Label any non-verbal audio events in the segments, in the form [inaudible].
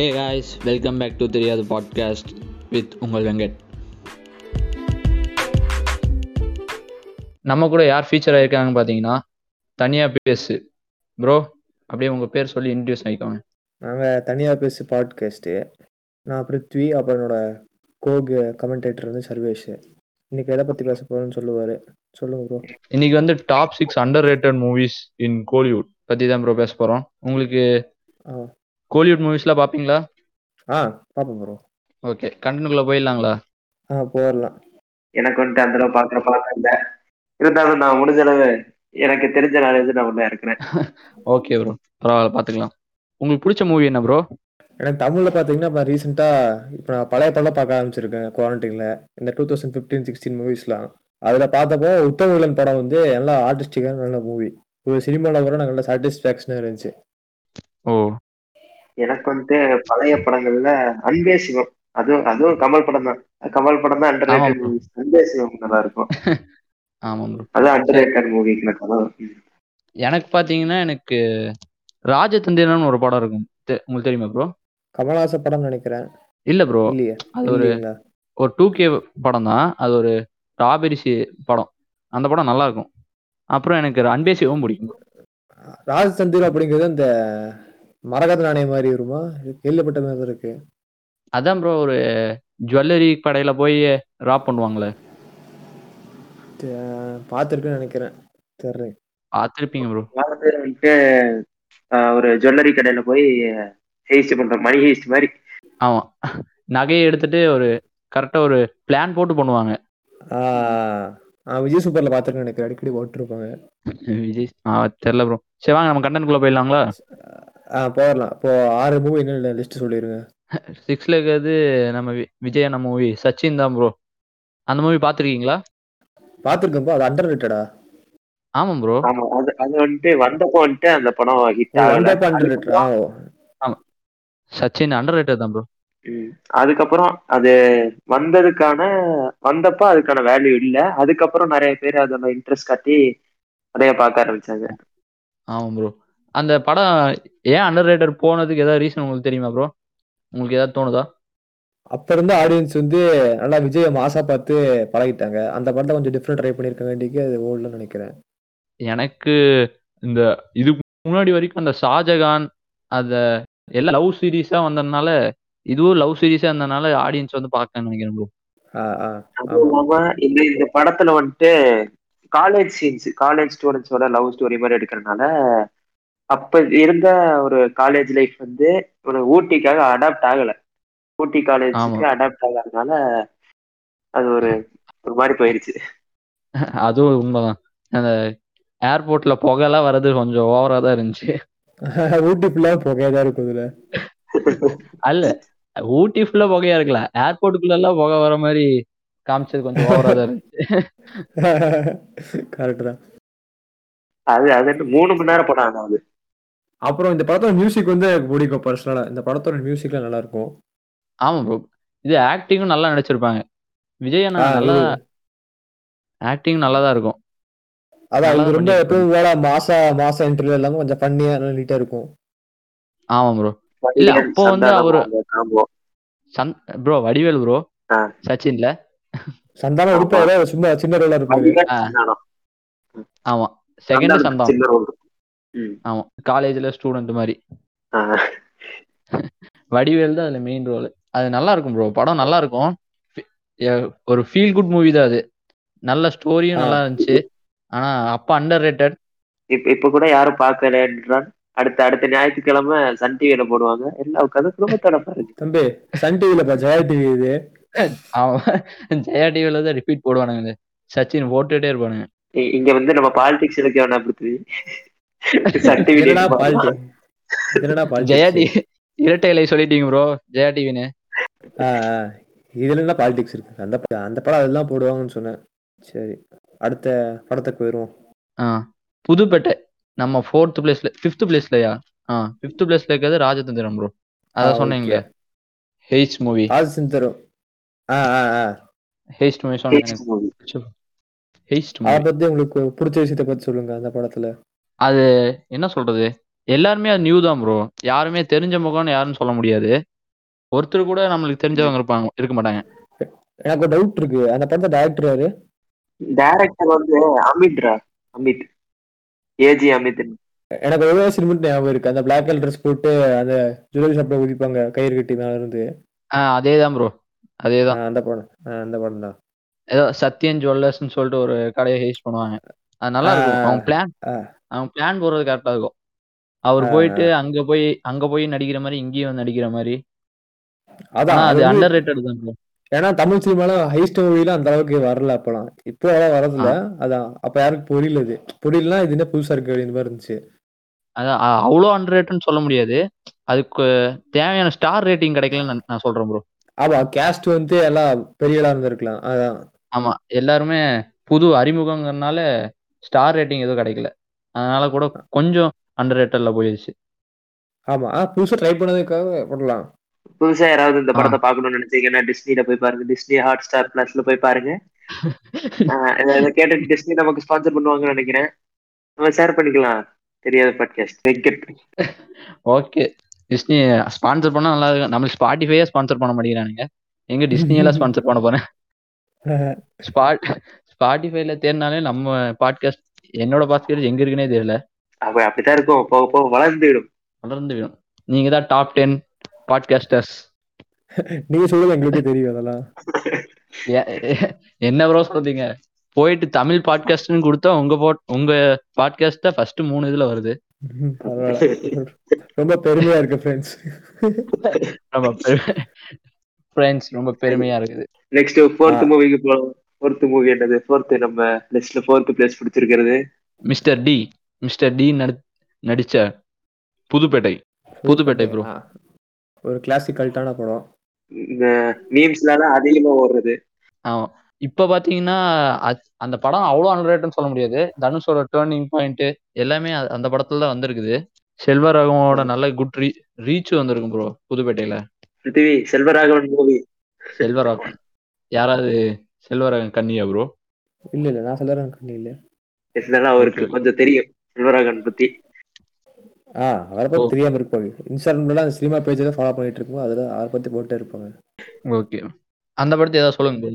Hey guys welcome back to தெரியாது podcast with உங்கள் வெங்கட் நம்ம கூட யார் ஃபீச்சர் ஆயிருக்காங்கன்னு பார்த்தீங்கன்னா தனியாக பேசு. ப்ரோ அப்படியே உங்கள் பேர் சொல்லி இன்ட்ரடியூஸ் ஆகிக்கோங்க நாங்கள் தனியாக பேசி பாட்காஸ்ட்டு நான் பிருத்வி அப்புறம் என்னோட கோக் கமெண்டேட்டர் வந்து சர்வேஷ். இன்னைக்கு எதை பற்றி பேச போகிறோன்னு சொல்லுவார்? சொல்லுங்க ப்ரோ இன்னைக்கு வந்து top six underrated movies in Kollywood பற்றி தான் ப்ரோ பேச போகிறோம் உங்களுக்கு கோலிவுட் மூவிஸ்லாம் பார்ப்பீங்களா ஆ பார்ப்போம் ப்ரோ ஓகே கண்டனுக்குள்ளே போயிடலாங்களா? ஆ போயிடலாம். எனக்கு வந்துட்டு அந்த அளவு பாக்குற பழக்கம் இல்ல. இருந்தாலும் நான் முடிஞ்ச அளவு எனக்கு தெரிஞ்ச நாலேஜ் நான் உள்ள இருக்கிறேன் [laughs] ஓகே ப்ரோ பரவாயில்ல பார்த்துக்கலாம். உங்களுக்கு பிடிச்ச மூவி என்ன ப்ரோ எனக்கு தமிழில் பார்த்தீங்கன்னா இப்போ ரீசெண்டாக இப்போ நான் பழைய படம் பார்க்க ஆரம்பிச்சிருக்கேன் குவாரண்டைனில் இந்த டூ தௌசண்ட் ஃபிஃப்டீன் சிக்ஸ்டீன் மூவிஸ்லாம் அதில் பார்த்தப்போ உத்தம வில்லன் படம் வந்து நல்லா ஆர்டிஸ்டிக்கான நல்ல மூவி ஒரு சினிமாவில் கூட எனக்கு நல்ல சாட்டிஸ்ஃபேக்ஷனாக இருந்துச்சு. ஓ எனக்கு வந்துட்டு பழைய படங்கள்ல அன்பே சிவம். அதுவும் அதுவும் கமல் படம் தான். கமல் படம் தான் அண்டர் அன்பே சிவம் நல்லா இருக்கும். ஆமாம் ப்ரோ அது அண்டர் ரேட்டட் மூவி எனக்கு அதான் எனக்கு பார்த்தீங்கன்னா எனக்கு ராஜதந்திரன் ஒரு படம் இருக்கும். தெ- உங்களுக்கு தெரியுமா ப்ரோ கமலஹாச படம் நினைக்கிறேன். இல்ல ப்ரோ அது ஒரு ஒரு டூ கே படம் தான். அது ஒரு ராபரிசி படம். அந்த படம் நல்லா இருக்கும். அப்புறம் எனக்கு அன்பே சிவம் பிடிக்கும். ராஜதந்திரம் அப்படிங்கிறது அந்த மரகத நாணயம் மாதிரி வருமா? கேள்விப்பட்ட மாதிரி இருக்கு. அதான் ப்ரோ ஒரு ஜுவல்லரி கடையில போய் ராப் பண்ணுவாங்களே. பார்த்துருக்குன்னு நினைக்கிறேன். தெரியல பார்த்துருப்பீங்க ப்ரோ நாலு பேர் வந்துட்டு ஒரு ஜுவல்லரி கடையில போய் ஹெய்ஸ்ட் பண்ற மணி ஹெய்ஸ்ட் மாதிரி. ஆமா. நகையை எடுத்துட்டு ஒரு கரெக்டா ஒரு பிளான் போட்டு பண்ணுவாங்க. ஆ விஜய் சூப்பர்ல பார்த்துருக்கேன்னு நினைக்கிறேன். அடிக்கடி போட்டிருப்பாங்க. விஜய் தெரியல ப்ரோ சரி வாங்க நம்ம கண்டென்ட்குள்ள போயிடலாங்களா? ஆ போயிடலாம் இப்போ ஆறு மூவி என்ன லிஸ்ட் சொல்லிருங்க. [laughs] சிக்ஸ்ல இருக்கிறது நம்ம வி- விஜய் அண்ணா மூவி சச்சின் தான் ப்ரோ அந்த மூவி பார்த்துருக்கீங்களா? பார்த்துருக்கேன்ப்பா அது அண்டர் ரேட்டடா ஆமாம் ப்ரோ ஆமா அது அது வந்துட்டு வந்தப்போ வந்துட்டு அந்த படம் ஹிட் ஆகல. அண்டர் ரேட்டடா சச்சின் அண்டர் ரேட்டட் தான் ப்ரோ. அதுக்கப்புறம் அது வந்ததுக்கான வந்தப்போ அதுக்கான வேல்யூ இல்ல. அதுக்கப்புறம் நிறைய பேர் அதோட இன்ட்ரெஸ்ட் காட்டி அதைய பார்க்க ஆரம்பிச்சாங்க. ஆமாம் ப்ரோ அந்த படம் ஏன் அண்டர் ரேட்டட் போனதுக்கு ஏதாவது ரீசன் உங்களுக்கு தெரியுமா ப்ரோ உங்களுக்கு ஏதாவது தோணுதா? அப்ப இருந்த ஆடியன்ஸ் வந்து நல்லா விஜய மாசா பார்த்து பழகிட்டாங்க. அந்த படத்தை கொஞ்சம் டிஃப்ரெண்ட் ட்ரை பண்ணிருக்காங்க வேண்டிக்கு அது ஓல்டுன்னு நினைக்கிறேன். எனக்கு இந்த இதுக்கு முன்னாடி வரைக்கும் அந்த ஷாஜகான் அந்த எல்லாம் லவ் சீரீஸா வந்ததுனால இதுவும் லவ் சீரீஸா இருந்ததுனால ஆடியன்ஸ் வந்து பார்க்கணும்னு நினைக்கிறேன் ப்ரோ இந்த இந்த படத்துல வந்துட்டு காலேஜ் சீன்ஸ் காலேஜ் ஸ்டூடெண்ட்ஸோட லவ் ஸ்டோரி மாதிரி எடுக்கிறதுனால அப்ப இருந்த ஒரு காலேஜ் லைஃப் வந்து ஒரு ஊட்டிக்காக அடாப்ட் ஆகல. ஊட்டி காலேஜுக்கு ஆமா. அடாப்ட் ஆகாதனால அது ஒரு ஒரு மாதிரி போயிருச்சு. [laughs] அதுவும் உண்மைதான். அந்த ஏர்போர்ட்ல புகைலாம் வர்றது கொஞ்சம் ஓவரா தான் இருந்துச்சு. [laughs] ஊட்டி ஃபுல்லா இருக்கும் இதுல. [laughs] அல்ல ஊட்டி ஃபுல்லா புகையா இருக்கல ஏர்போர்ட்டுக்குள்ள எல்லாம் புகை வர மாதிரி காமிச்சது கொஞ்சம் ஓவரா தான் இருந்துச்சு. கரெக்ட் தான். அது அது வந்து மூணு மணி நேரம் படம் ஆனா அது. அப்புறம் இந்த படத்தோட மியூசிக் வந்து எனக்கு பிடிக்கும் பர்சனலா இந்த படத்தோட மியூசிக்லாம் நல்லா இருக்கும் ஆமா ப்ரோ இது ஆக்டிங்கும் நல்லா நடிச்சிருப்பாங்க. விஜய் அண்ணா நல்லா ஆக்டிங் நல்லா தான் இருக்கும். அதான் இது ரொம்ப. எப்பவும் வேலை மாசா மாசா இன்டர்வியூ எல்லாமே கொஞ்சம் ஃபன்னியா நல்லா நீட்டா இருக்கும். ஆமா ப்ரோ இல்ல, அப்போ வந்து அவரு- ப்ரோ வடிவேல் ப்ரோ. சச்சின்ல. சந்தானம் உடுப்பாரு சும்மா சின்ன ரோலா இருப்பாரு. சந்தானம். ஆமா. செகண்ட் சந்தானம் ஆமா காலேஜ்ல ஸ்டூடெண்ட் மாதிரி. வடிவேல் தான் அதுல மெயின் ரோல் அது நல்லா இருக்கும் ப்ரோ படம் நல்லா இருக்கும். ஒரு ஃபீல் குட் மூவி தான் அது. நல்ல ஸ்டோரியும். நல்லா இருந்துச்சு. ஆனா அப்ப அண்டர் ரேட்டட் இப்ப இப்ப கூட யாரும் பார்க்கல என்றால் அடுத்த அடுத்த ஞாயிற்றுக்கிழமை சன் டிவில போடுவாங்க. எல்லா உட்காந்து குடும்பத்தோட பாருங்க. தம்பி சன் டிவில பா ஜெயா டிவி இது. அவன் ஜெயா டிவில தான் ரிப்பீட் போடுவானுங்க. சச்சின் போட்டுட்டே இருப்பானுங்க. இங்க வந்து நம்ம பாலிடிக்ஸ் இலக்கிய வேணா [laughs] ஜெயா டிவி இரட்டை இலை சொல்லிட்டீங்க ப்ரோ ஜெயா டிவின்னு இதுல என்ன பாலிடிக்ஸ் இருக்கு? அந்த அந்த படம் அதெல்லாம் போடுவாங்கன்னு சொன்னேன். சரி அடுத்த படத்துக்கு போயிருவோம். புதுப்பேட்டை நம்ம ஃபோர்த் பிளேஸ்ல ஃபிஃப்த் பிளேஸ்லயா ஆ ஃபிஃப்த் பிளேஸ்ல இருக்கிறது ராஜதந்திரம் ப்ரோ அத ஆ, சொன்னீங்களே. okay. ஹெய்ஸ் மூவி ராஜசிந்தரும் ஆ ஆ ஆ. ஹெய்ஸ்ட் மூவி சொன்னீங்க ஹெய்ஸ்ட் அதை மூவி பத்தி உங்களுக்கு பிடிச்ச விஷயத்த பத்தி சொல்லுங்க அந்த படத்துல. அது என்ன சொல்றது? எல்லாருமே அது நியூ தான் ப்ரோ யாருமே தெரிஞ்ச முகம்னு யாரும் சொல்ல முடியாது. ஒருத்தர் கூட நம்மளுக்கு தெரிஞ்சவங்க இருப்பாங்க இருக்க மாட்டாங்க. எனக்கு ஒரு டவுட் இருக்கு. அந்த படத்தை டேரக்டர் யாரு? டைரக்டர் வந்து அமித்ரா அமித். ஏஜி அமித். எனக்கு ஒரே சீன் மட்டும் ஞாபகம் இருக்கு. அந்த பிளாக் கலர் ட்ரெஸ் போட்டு அந்த ஜுவல்லரி ஷாப்ல குதிப்பாங்க கயிறு கட்டி மேல இருந்து. ஆஹ் அதேதான் ப்ரோ அதேதான். ஆஹ் அந்த படம். அந்த படம் தான். ஏதோ சத்யன் ஜுவல்லர்ஸ்னு சொல்லிட்டு ஒரு கடையை ஹேஸ் பண்ணுவாங்க. அது நல்லா இருக்கும். ஆ, அவங்க பிளான் ஆ. அவங்க பிளான் போடுறது கரெக்டா இருக்கும். அவர் ஆ, போயிட்டு அங்க போய் அங்க போய் நடிக்கிற மாதிரி இங்கேயும் வந்து நடிக்கிற மாதிரி. அதான் ஆனா அது அது வந்து- அண்டர் ரேட்டட் தான் bro. ஏன்னா தமிழ் சினிமால ஹைஸ்ட் மூவிலாம் அந்த அளவுக்கு வரல அப்பலாம். இப்போ அவ்வளவு வரதில்ல. அதான் அப்ப யாருக்கும் புரியல இது? புரியலனா இது என்ன புதுசா இருக்கு அப்படின்னு மாதிரி இருந்துச்சு. அதான் அ- அவ்வளோ அண்டர் ரேட்டட்னு சொல்ல முடியாது. அதுக்கு தேவையான ஸ்டார் ரேட்டிங் கிடைக்கலன்னு நான் நான் சொல்றேன் ப்ரோ ஆமா கேஸ்ட் வந்து எல்லாம் பெரிய ஆளா இருந்திருக்கலாம். அதான். ஆமா எல்லாருமே புது அறிமுகங்கிறதுனால ஸ்டார் ரேட்டிங் எதுவும் கிடைக்கல. அதனால கூட கொஞ்சம் அண்டர் ரேட்டட்ல போயிடுச்சு. ஆமா ஆ, புதுசா ட்ரை பண்ணதுக்காக பண்ணலாம் புதுசா யாராவது இந்த. படத்தை பார்க்கணும்னு நினைச்சீங்கன்னா டிஸ்னில போய் பாருங்க. டிஸ்னி ஹாட் ஸ்டார் பிளஸ்ல போய் பாருங்க. கேட்டு டிஸ்னி நமக்கு ஸ்பான்சர் பண்ணுவாங்கன்னு நினைக்கிறேன். நம்ம ஷேர் பண்ணிக்கலாம். தெரியாத podcast Venkat okay Disney sponsor பண்ணா நல்லா இருக்கும். நம்மளுக்கு ஸ்பாட்டிஃபையே ஸ்பான்சர் பண்ண மாட்டேங்கிறானுங்க. எங்க டிஸ்னி எல்லாம் ஸ்பான்சர் பண்ண போறேன்? ஸ்பாட் ஸ்பாட்டிஃபைல தேடினாலே நம்ம பாட்காஸ்ட் என்னோட பாட்காஸ்ட் எங்க இருக்குன்னே தெரியல. அப்ப அப்படித்தான் இருக்கும். போக போக வளர்ந்துடும் வளர்ந்து விடும். நீங்க தான் டாப் டென் பாட்காஸ்டர்ஸ் நீங்க சொல்றது எங்களுக்கே தெரியும் அதெல்லாம். என்ன ப்ரோ சொல்றீங்க? போயிட்டு தமிழ் பாட்காஸ்ட்னு கொடுத்தா உங்க போட் உங்க பாட்காஸ்ட் தான் ஃபர்ஸ்ட் மூணு இதுல வருது. ரொம்ப பெருமையா இருக்கு ஃப்ரெண்ட்ஸ் ரொம்ப ஃப்ரெண்ட்ஸ் ரொம்ப பெருமையா இருக்குது. நெக்ஸ்ட் ஃபோர்த் மூவிக்கு போலாம். ஃபோர்த் மூவி என்னது? ஃபோர்த் நம்ம லிஸ்ட்ல ஃபோர்த் பிளேஸ் பிடிச்சிருக்கிறது. மிஸ்டர் டி மிஸ்டர் டி நடிச்ச புதுப்பேட்டை. புதுப்பேட்டை ப்ரோ ஒரு கிளாசிக் கல்ட்டான படம். இந்த மீம்ஸ்லாம் அதிகமா ஓடுறது. ஆமா. இப்ப பாத்தீங்கன்னா அந்த படம் அவ்வளவு அண்டர்ரேட்னு சொல்ல முடியாது. தனுஷோட டேர்னிங் பாயிண்ட் எல்லாமே அந்த படத்துல தான் வந்திருக்குது. செல்வராகவனோட நல்ல குட் ரீ ரீச் வந்திருக்கும் ப்ரோ புதுப்பேட்டையில. பிருத்திவி செல்வராகவன் மூவி செல்வராகவன். யாராவது செல்வராகவன் கண்ணியா ப்ரோ இல்ல இல்ல நான் சொல்றேன் கண்ணி இல்ல. இதெல்லாம் அவருக்கு கொஞ்சம் தெரியும் செல்வராகவன் பத்தி. ஆ அவரை பத்தி ஓ. தெரியாம இருப்பாங்க. இன்ஸ்டாகிராம்ல அந்த சினிமா பேஜ் தான் ஃபாலோ பண்ணிட்டு இருக்கோம் அதுல அவரை பத்தி போட்டே இருப்பாங்க. ஓகே அந்த படத்தை ஏதாவது சொல்லுங்க bro.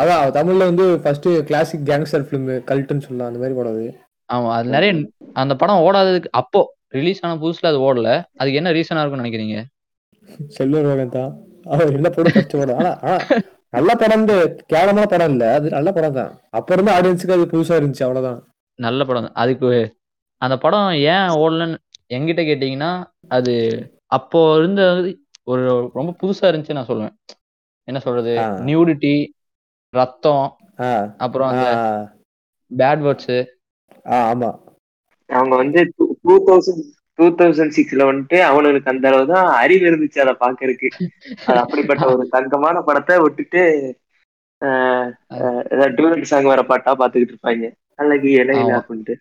அதான் தமிழ்ல வந்து ஃபர்ஸ்ட் கிளாசிக் கேங்ஸ்டர் ஃபிலிம் கல்ட்டுன்னு சொல்லலாம் அந்த மாதிரி படம் அது. ஆமா அது நிறைய அந்த படம் ஓடாததுக்கு அப்போ ரிலீஸ் ஆன புதுசுல அது ஓடல. அதுக்கு என்ன ரீசனா இருக்கும்னு நினைக்கிறீங்க? [laughs] செல்வரோகன் தான். அவர் என்ன படம் ஃபர்ஸ்ட் ஆனா ஆனா நல்ல படம் கேவலமான படம் இல்ல. அது நல்ல படம் தான். அப்ப இருந்த ஆடியன்ஸுக்கு அது புதுசா இருந்துச்சு அவ்வளவுதான். நல்ல படம். அதுக்கு அந்த படம் ஏன் ஓடலன்னு என்கிட்ட கேட்டீங்கன்னா அது அப்போ இருந்த ஒரு ரொம்ப புதுசா இருந்துச்சு நான் சொல்லுவேன். என்ன சொல்றது. நியூடிட்டி ரத்தம் ஆ. அப்புறம் ஆ, அந்த பேட் வேர்ட்ஸ் ஆ, ஆமா. அவங்க வந்து டூ தௌசண்ட் டூ தௌசண்ட் சிக்ஸ்ல வந்துட்டு அவனுக்கு அந்த அளவு தான் அறிவு இருந்துச்சு அதை பாக்குறதுக்கு அது அப்படிப்பட்ட ஒரு தங்கமான படத்தை விட்டுட்டு டூலட் சாங் வர பாட்டா பாத்துக்கிட்டு இருப்பாங்க. அழகு இலையில. அப்படின்ட்டு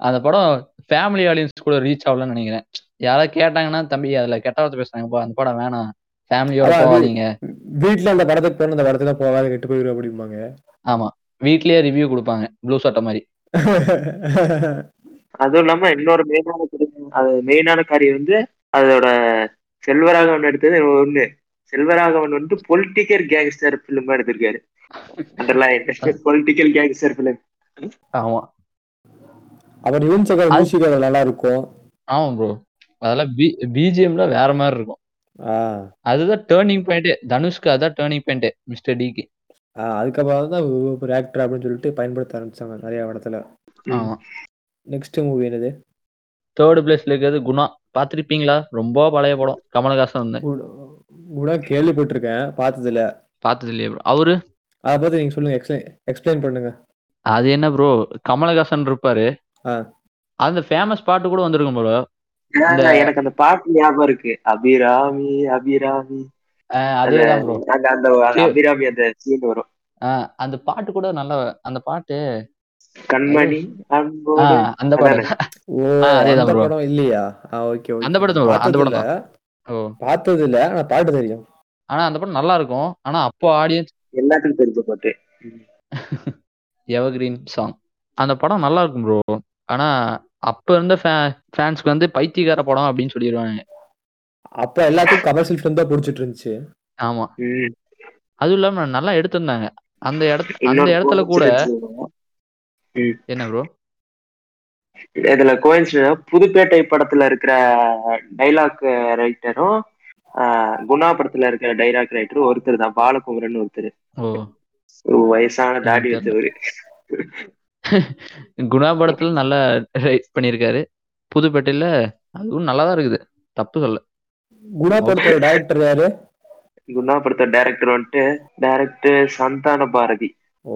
அந்த படம் ஃபேமிலி ஆடியன்ஸ் கூட ரீச் ஆகலன்னு நினைக்கிறேன். யாராவது கேட்டாங்கன்னா தம்பி அதுல கெட்ட வார்த்தை பேசுறாங்கப்பா அந்த படம் வேணாம். ஃபேமிலியோட போகாதீங்க. வீட்ல அந்த படத்துக்கு போன அந்த படத்துக்கு போகாத கெட்டு போயிடும் அப்படிம்பாங்க. ஆமா. வீட்லயே ரிவ்யூ கொடுப்பாங்க ப்ளூ சட்டை மாதிரி. [laughs] அதுவும் இல்லாம இன்னொரு மெயினான அது மெயினான காரியம் வந்து அதோட செல்வராகவன் எடுத்தது ஒண்ணு. செல்வராகவன் வந்து பொலிட்டிக்கல் கேங்ஸ்டர் பிலிமா எடுத்திருக்காரு. பொலிட்டிக்கல் கேங்ஸ்டர் பிலிம் ஆமா. அவர் யுவன் சகர் மியூசிக் அது நல்லா இருக்கும். ஆமா ப்ரோ அதெல்லாம் பி பிஜிஎம்ல வேற மாதிரி இருக்கும். அதுதான் டேர்னிங் பாயிண்ட் தனுஷ்க்கு அதான் டேர்னிங் பாயிண்ட் மிஸ்டர் டிக்கு அதுக்கப்புறம் தான் ஒரு ஆக்டர் அப்படின்னு சொல்லிட்டு பயன்படுத்த ஆரம்பிச்சாங்க நிறைய இடத்துல ஆமா. நெக்ஸ்ட் மூவி என்னது? தேர்ட் பிளேஸ்ல இருக்கிறது குணா. பாத்திருப்பீங்களா ரொம்ப பழைய படம். கமலஹாசன் வந்து. கூட- கூட கேள்விப்பட்டிருக்கேன். பார்த்ததுல பார்த்தது இல்லையா ப்ரோ அவரு? அதை பத்தி நீங்க சொல்லுங்க. எக்ஸ்பிளைன் எக்ஸ்பிளைன் பண்ணுங்க. அது என்ன ப்ரோ கமலஹாசன் இருப்பாரு. அந்த ஃபேமஸ் பாட்டு கூட வந்திருக்கும் ப்ரோ எனக்கு அந்த பாட்டு ஞாபகம் இருக்கு. அபிராமி அபிராமி. அதேதான் ப்ரோ அந்த அபிராமி அந்த சீன் வரும். அந்த பாட்டு கூட நல்ல அந்த பாட்டு கண்மணி அந்த. படம். இல்லையா? ஓகே அந்த அந்த பார்த்தது இல்ல ஆனா பாட்டு தெரியும். ஆனா அந்த படம் நல்லா இருக்கும். ஆனா அப்போ ஆடியன்ஸ் எல்லாத்துக்கும் தெரிஞ்ச பாட்டு. [laughs] எவர்கிரீன் சாங் அந்த படம் நல்லா இருக்கும் ப்ரோ ஆனா அப்ப இருந்த ஃபேன்ஸ்க்கு வந்து பைத்தியக்கார படம் அப்படின்னு சொல்லிடுவாங்க அப்ப எல்லாத்துக்கும் கமர்ஷியல் ஃபிலிம் தான் பிடிச்சிட்டு இருந்துச்சு ஆமா. அதுவும் இல்லாம நல்லா எடுத்திருந்தாங்க. அந்த இடத்து அந்த இடத்துல கூட. என்ன ப்ரோ இதுல கோயின்சிடன்ஸ் புதுப்பேட்டை படத்துல இருக்கிற டைலாக் ரைட்டரும் குணா படத்துல இருக்கிற டைலாக் ரைட்டரும் ஒருத்தர் தான் பாலகுமரன் ஒருத்தர். வயசான தாடி வச்சவரு. [laughs] குணா படத்துல நல்லா ரைட் பண்ணியிருக்காரு புதுப்பேட்டையில அதுவும் நல்லா தான் இருக்குது. தப்பு சொல்ல குணா படத்தோட டைரக்டர் யாரு? குணா படத்த டைரக்டர் வந்துட்டு டைரக்டர் சந்தான பாரதி ஓ.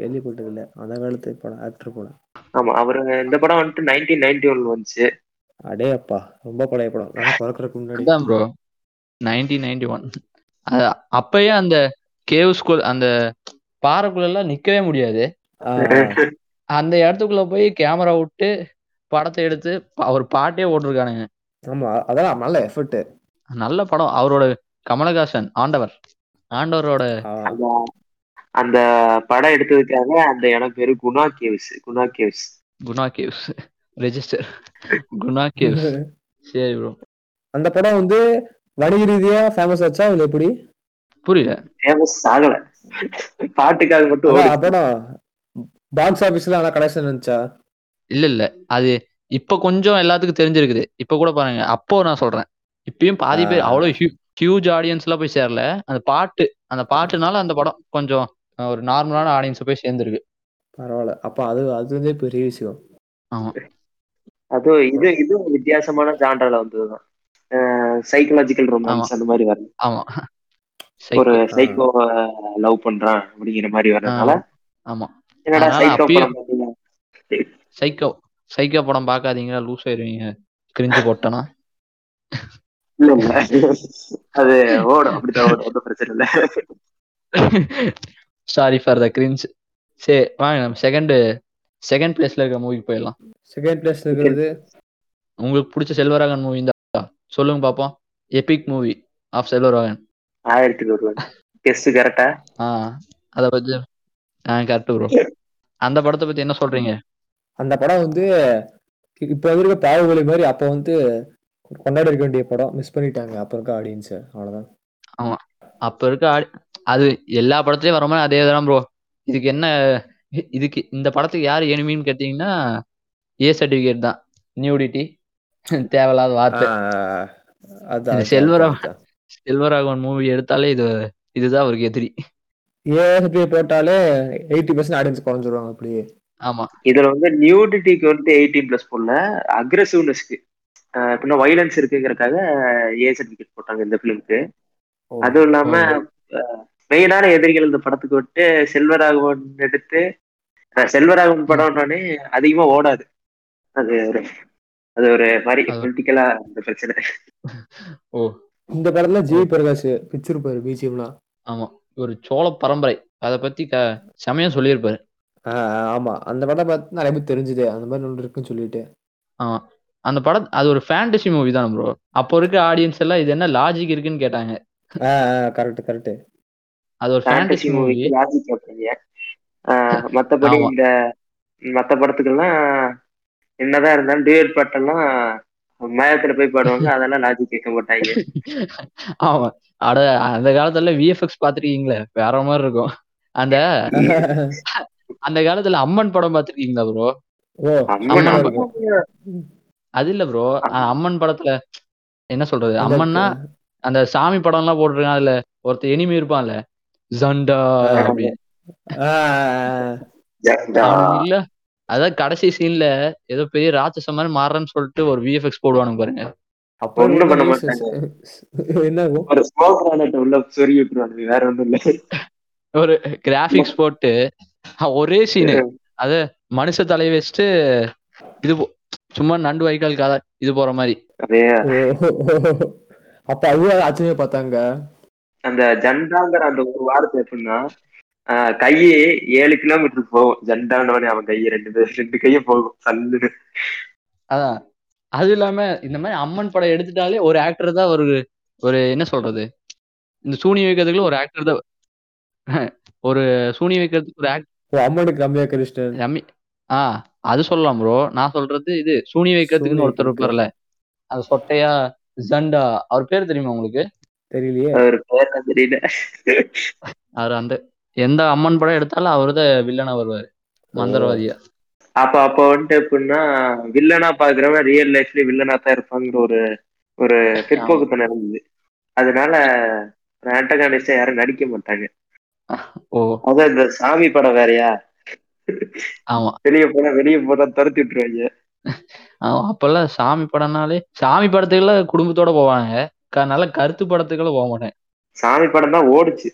கேள்விப்பட்டதில்ல. அந்த காலத்து படம் ஆக்டர் படம். ஆமா அவரு இந்த படம் வந்துட்டு நைன்டீன் நைன்டி ஒன்ல வந்துச்சு. அடே அப்பா ரொம்ப பழைய படம். நான் பிறக்கறதுக்கு முன்னாடி. அதான் ப்ரோ நைன்டீன் நைன்டி ஒன் அப்பயே அந்த கேவ் ஸ்கூல் அந்த பாறைக்குள்ள எல்லாம் நிக்கவே முடியாது. அந்த இடத்துக்குள்ள போய் கேமரா விட்டு படத்தை எடுத்து அவர் பாட்டே ஓட்டிருக்கானுங்க ஆமா அதெல்லாம் நல்ல எஃபர்ட் நல்ல படம். அவரோட கமலஹாசன் ஆண்டவர். ஆண்டவரோட அந்த படம் எடுத்ததுக்காக அந்த இடம் பேரு Guna caves Guna caves. Guna caves. Register Guna caves. [laughs] சரி ப்ரோ அந்த படம் வந்து வணிக ரீதியா ஃபேமஸ் ஆச்சா இல்ல எப்படி? புரியல. ஃபேமஸ் ஆகல. பாட்டுக்காக மட்டும். படம் பாக்ஸ் ஆபீஸ்ல ஆனா கனெக்ஷன் இருந்துச்சா? இல்ல இல்ல. அது இப்ப கொஞ்சம் எல்லாத்துக்கும் தெரிஞ்சிருக்குது. இப்ப கூட பாருங்க. அப்போ நான் சொல்றேன். இப்பயும் பாதி பேர். அவ்வளவு ஹியூஜ் ஆடியன்ஸ் எல்லாம் போய் சேரல. அந்த பாட்டு அந்த பாட்டுனால அந்த படம் கொஞ்சம் ஒரு நார்மலான ஆடியன்ஸ் போய் சேர்ந்துருக்கு. பரவாயில்ல. அப்ப அது அது வந்து பெரிய விஷயம். ஆமா. அது இது இது வித்தியாசமான ஜான்ரால வந்ததுதான். சைக்கலாஜிக்கல் ரொமான்ஸ் அந்த மாதிரி வரல ஆமா. ஒரு. சைக்கோ லவ் பண்றான் அப்படிங்கிற மாதிரி வர்றதுனால. ஆமா. என்னடா சைக்கோ படம் சைக்கோ சைக்கோ படம் பார்க்காதீங்க லூஸ் ஆயிருவீங்க. கிரிஞ்சு போட்டனா? இல்ல இல்ல. அது ஓடும். அப்படித்தான் ஓடும். ஒன்றும் பிரச்சனை இல்ல. [laughs] சாரி ஃபார் த கிரிஞ்ச் சரி வாங்க நம்ம செகண்ட் செகண்ட் பிளேஸ்ல இருக்க மூவிக்கு போயிடலாம். செகண்ட் பிளேஸ்ல இருக்கிறது உங்களுக்கு பிடிச்ச செல்வராகன் மூவி தான் சொல்லுங்க பாப்போம். எபிக் மூவி ஆஃப் செல்வராகன் ஆயிரத்தி கெஸ்ட் கரெக்டா ஆ அத பத்தி ஆ கரெக்ட் ப்ரோ அந்த படத்தை பத்தி என்ன சொல்றீங்க? அந்த படம் வந்து இப்ப இருக்க பாகுபலி மாதிரி அப்ப வந்து கொண்டாடி இருக்க வேண்டிய படம். மிஸ் பண்ணிட்டாங்க. அப்ப இருக்க ஆடியன்ஸ் அவ்வளவுதான். அப்ப இருக்க ஆடி- அது எல்லா படத்துலயும் வர மாதிரி அதே தான் ப்ரோ இதுக்கு என்ன இதுக்கு இந்த படத்துக்கு யார் எனிமின்னு கேட்டீங்கன்னா ஏ சர்டிபிகேட் தான். நியூடிட்டி [laughs] தேவையில்லாத வார்த்தை. அதான். செல்வராகவன் மூவி எடுத்தாலே இது இதுதான் அவருக்கு எதிரி. ஏஎஸ்பி போட்டாலே எயிட்டி பர்சன்ட் ஆடியன்ஸ் குறைஞ்சிருவாங்க அப்படியே. ஆமா. இதுல வந்து நியூடிட்டிக்கு வந்து எயிட்டீன் பிளஸ் போடல. அக்ரெசிவ்னஸ்க்கு எப்படின்னா வைலன்ஸ் இருக்குங்கிறக்காக ஏ சர்டிபிகேட் போட்டாங்க இந்த பிலிம்க்கு. அதுவும் இல்லாம மெயினான எதிரிகள் இந்த படத்துக்கு விட்டு செல்வராகவன் எடுத்து செல்வராகவன் படம்னாலே அதிகமா ஓடாது. அது ஒரு அது ஒரு மாதிரி பொலிட்டிக்கலா இந்த பிரச்சனை. ஓ. இந்த படத்துல ஜி பிரகாஷ் பிச்சிருப்பாரு பிஜிஎம்லாம் ஆமா. ஒரு சோழ பரம்பரை. அத பத்தி க செமையா சொல்லியிருப்பாரு. ஆமா. அந்த படம் பார்த்து நிறைய பேர் தெரிஞ்சுது. அந்த மாதிரி ஒன்று இருக்குன்னு சொல்லிட்டு. ஆமா. அந்த படம் அது ஒரு ஃபேண்டசி மூவி தான் ப்ரோ அப்போ இருக்க ஆடியன்ஸ் எல்லாம் இது என்ன லாஜிக் இருக்குன்னு கேட்டாங்க. கரெக்ட் கரெக்ட் அது ஒரு ஃபேண்டசி மூவி லாஜிக் மத்தபடி. இந்த மத்த படத்துக்கெல்லாம் என்னதான் இருந்தாலும் டியூட் பாட்டெல்லாம் மயத்துல போய் பாடுவாங்க. [laughs] அதெல்லாம் லாஜிக் கேட்க மாட்டாங்க. ஆமா. அட அந்த காலத்துல விஎஃப்எக்ஸ் பாத்திருக்கீங்களே வேற மாதிரி இருக்கும். அந்த அந்த காலத்துல அம்மன் படம் பாத்திருக்கீங்களா ப்ரோ. அது இல்ல ப்ரோ அம்மன் படத்துல என்ன சொல்றது? அம்மன்னா அந்த சாமி படம் எல்லாம் போட்டிருக்கான் அதுல. ஒருத்தர் எனிமி இருப்பான்ல. ஜண்டா இல்ல. அதான் கடைசி சீன்ல ஏதோ பெரிய ராட்சச மாதிரி மாறுறேன்னு சொல்லிட்டு ஒரு விஎஃப்எக்ஸ் போடுவானுங்க பாருங்க. அப்ப ஒண்ணும் பண்ண மாட்டாங்க. என்ன? ஒரு உள்ள விட்டுருவாங்க வேற ஒண்ணும் இல்ல. ஒரு கிராபிக்ஸ் போட்டு ஒரே சீனு அது மனுஷ தலையை வச்சுட்டு இது போ- சும்மா நண்டு வைக்கால் கதை இது போற மாதிரி. அப்ப அதுவே ஆச்சரியமா பார்த்தாங்க. அந்த ஜண்டாங்கிற அந்த ஒரு வார்த்தை எப்படின்னா ஆஹ் கையே ஏழு கிலோமீட்டருக்கு போகும். ஜண்டானவனே அவன் கையை ரெண்டு பேர் ரெண்டு கையும் போகும். சல்லுன்னு அதான். அது இல்லாம இந்த மாதிரி அம்மன் படம் எடுத்துட்டாலே ஒரு ஆக்டர் தான் ஒரு ஒரு என்ன சொல்றது? இந்த சூனி வைக்கிறதுக்குள்ள ஒரு ஆக்டர் தான். ஒரு சூனி வைக்கிறதுக்கு ஒரு ஆக்டர் அம்மனுக்கு கம்மியா கிருஷ்ணன். ரம்மி ஆ அது சொல்லலாம் ப்ரோ நான் சொல்றது இது சூனி வைக்கிறதுக்குன்னு ஒருத்தர். இருப்பார்ல. அது சொட்டையா ஜண்டா அவர் பேர் தெரியுமா உங்களுக்கு? தெரியலையே. அவர் பேர் தெரியல. அவர் அந்த எந்த அம்மன் படம் எடுத்தாலும் அவர் தான் வில்லனா வருவாரு. மந்திரவாதியா. அப்ப அப்ப வந்துட்டு எப்படின்னா வில்லனா பாக்குறவன் ரியல் லைஃப்ல வில்லனா தான் இருப்பாங்கிற ஒரு ஒரு பிற்போக்குத்தனம் இருந்தது. அதனால ஆண்டகானிஸ்டா யாரும் நடிக்க மாட்டாங்க. ஓ. அதான் இந்த சாமி படம் வேறயா? ஆமா. வெளிய போனா வெளிய போனா துரத்தி விட்டுருவாங்க. அப்பெல்லாம் சாமி படம்னாலே சாமி படத்துக்குலாம் குடும்பத்தோட போவாங்க. க- நல்ல கருத்து படத்துக்குலாம் போக மாட்டேன். சாமி படம் தான் ஓடுச்சு.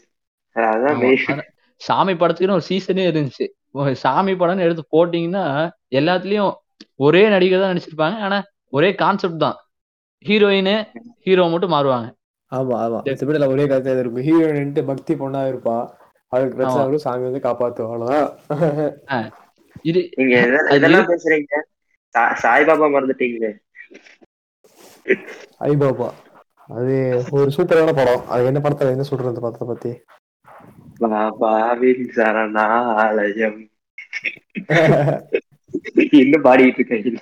சாமி படத்துக்குன்னு ஒரு சீசனே இருந்துச்சு. சாமி படம்னு எடுத்து போட்டீங்கன்னா எல்லாத்துலயும் ஒரே நடிகர் தான் நடிச்சிருப்பாங்க. ஆனா ஒரே கான்செப்ட் தான். ஹீரோயின் ஹீரோ மட்டும் மாறுவாங்க. ஆமா ஆமா. எல்லாம் ஒரே கருத்து இருக்கும். ஹீரோயின்ட்டு பக்தி பொண்ணா இருப்பா. அவளுக்கு பிரச்சனை சாமி வந்து அவ்வளவுதான். இது நீங்க இதெல்லாம் பேசுறீங்க? சாய்பாபா மறந்துட்டீங்களே. ஐ பாபா அது ஒரு சூப்பரான படம். அது என்ன படத்துல என்ன சொல்றது அந்த படத்தை பத்தி? பாபாவின் சரணாலயம். [laughs] இன்னும் பாடிட்டு இருக்கீங்க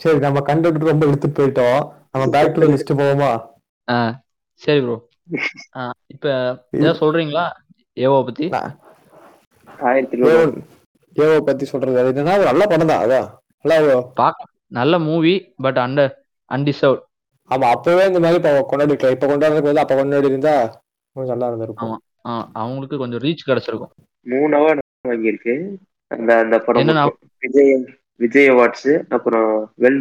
சரி நம்ம கண்டென்ட் ரொம்ப எடுத்துட்டு போயிட்டோம். நம்ம பேக் டு லிஸ்ட் போவோமா? சரி ப்ரோ இப்ப ஏதாவது சொல்றீங்களா? ஏவோ பத்தி? ஏவோ பத்தி சொல்றது. அது என்னன்னா நல்ல படம் தான் அதான். நல்லா பார்க்க நல்ல மூவி பட் அண்டர் அன்டிசர்வ் ஆமா அப்பவே இந்த மாதிரி இப்ப கொண்டாடிக்கலாம் இப்ப கொண்டாடுறதுக்கு வந்து அப்ப கொண்டாடி இருந்தா கொஞ்சம் நல்லா இருந்திருக்கும். அவங்களுக்கு கொஞ்சம் ரீச் கிடைச்சிருக்கும். மூணு அவார்டு வாங்கியிருக்கு. அந்த அந்த படம். விஜய் விஜய் அவார்ட்ஸ் அப்புறம் வெல்.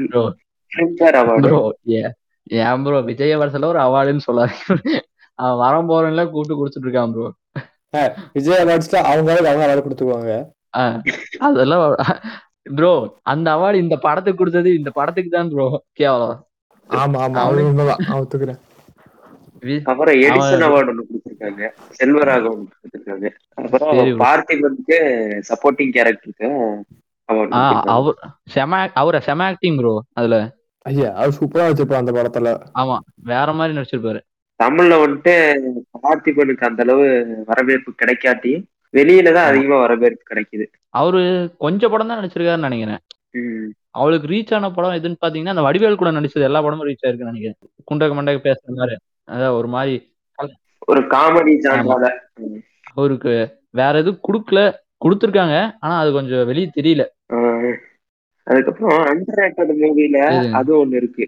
ஃபிலிம்ஃபேர் அவார்டு ப்ரோ ஏன் ப்ரோ விஜய் வருஷத்துல ஒரு அவார்டுன்னு சொல்லாரு அவன் வரம் போறவன்ல கூப்பிட்டு கொடுத்துட்டு இருக்கான் ப்ரோ விஜய் அவார்ட்ஸ்ல அவங்க அவங்க அவார்டு கொடுத்துக்குவாங்க. அதெல்லாம் ப்ரோ அந்த அவார்டு இந்த படத்துக்கு கொடுத்தது இந்த படத்துக்கு தான் ப்ரோ கேவலம் ஆமா ஆமா. அவனு உண்மைதான். ஒத்துக்கிறேன். வி- அப்புறம் எடிசன் அவன் அவார்டு ஒன்று கொடுத்துருக்காங்க. செல்வராகவன் கொடுத்துருக்காங்க. அப்புறம் சரி bro. பார்த்திபனுக்கு சப்போர்ட்டிங் கேரக்டருக்கு அவர் செம அவரை செம ஆக்டிங் ப்ரோ அதுல. ஐயா அவர் சூப்பரா வச்சிருப்பான் அந்த படத்துல. ஆமா வேற மாதிரி நடிச்சிருப்பாரு. தமிழ்ல வந்துட்டு பார்த்திபனுக்கு அந்த அளவு வரவேற்பு கிடைக்காட்டி வெளியில தான். அதிகமா வரவேற்பு கிடைக்குது. அவரு கொஞ்சம் படம் தான் நடிச்சிருக்காருன்னு நினைக்கிறேன். அவளுக்கு ரீச் ஆன படம் எதுன்னு பாத்தீங்கன்னா அந்த வடிவேல் கூட நடிச்சது எல்லா படமும் ரீச் ஆயிருக்குன்னு நினைக்கிறேன். குண்டக மண்டக பேசுற மாதிரி. அதான் ஒரு மாதிரி ஒரு காமெடி அவருக்கு வேற எதுவும் கொடுக்கல. கொடுத்துருக்காங்க. ஆனா அது கொஞ்சம் வெளியே தெரியல. அதுக்கப்புறம் அண்டர் மூவில? அது ஒண்ணு இருக்கு.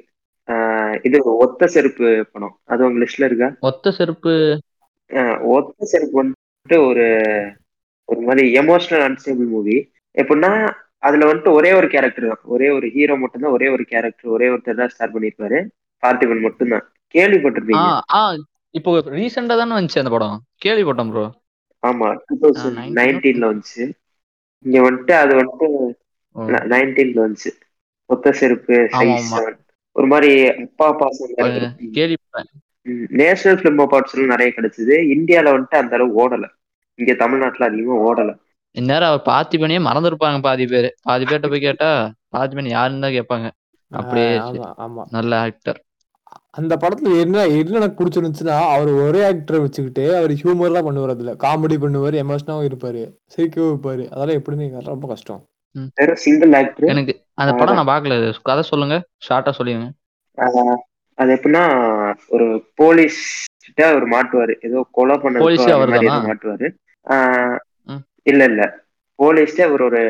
இது ஒத்த செருப்பு படம். அது உங்க லிஸ்ட்ல இருக்கா? ஒத்த செருப்பு ஒத்த செருப்பு வந்துட்டு ஒரு ஒரு மாதிரி எமோஷனல் அன்ஸ்டேபிள் மூவி எப்படின்னா அதுல வந்துட்டு ஒரே ஒரு கேரக்டர் தான். ஒரே ஒரு ஹீரோ மட்டும்தான் ஒரே ஒரு கேரக்டர் ஒரே ஒருத்தர் தான் ஸ்டார்ட் பண்ணிருப்பாரு பார்த்திபன் மட்டும்தான். ஆ கேள்விப்பட்டிருப்பீங்க இப்போ ரீசெண்டா தானே வந்துச்சு அந்த படம். கேள்விப்பட்டேன் ப்ரோ ஆமா டூ தௌசண்ட் 19 நைன்டீன்ல வந்துச்சு. இங்க வந்துட்டு அது வந்துட்டு நைன்டீன்ல வந்துச்சு. ஒத்த செருப்பு. ஒரு மாதிரி அப்பா பாசம் கேள்விப்பட்டேன். நேஷனல் பிலிம் அவார்ட்ஸ் எல்லாம் நிறைய கிடைச்சது. இந்தியால வந்துட்டு அந்த அளவு ஓடல. இங்க தமிழ்நாட்டுல அதிகமா ஓடல. இந்நேரம் அவர் பார்த்திபனையே மறந்துருப்பாங்க பாதி பேர். பாதி பேர்ட்ட போய் கேட்டா பார்த்திபன் யாருன்னு தான் கேட்பாங்க. அப்படியே நல்ல ஆக்டர் அந்த படத்துல என்ன என்ன எனக்கு பிடிச்சிருந்துச்சுன்னா அவர் ஒரே ஆக்டர் வச்சுக்கிட்டு அவர் ஹியூமர்லாம் பண்ணுவார் அதுல. காமெடி பண்ணுவார் எமோஷனாவும் இருப்பாரு. சிரிக்கவும் இருப்பாரு. அதெல்லாம் எப்படின்னு ரொம்ப கஷ்டம். ஆக்டர் எனக்கு அந்த படம் நான் பார்க்கல. கதை சொல்லுங்க. ஷார்ட்டா சொல்லுங்க அது எப்படின்னா ஒரு போலீஸ் கிட்ட அவர் மாட்டுவாரு. ஏதோ கொலை போலீஸே பண்ண மாட்டுவாரு. இல்ல இல்ல. போலீஸ்ல அவர் ஒரு.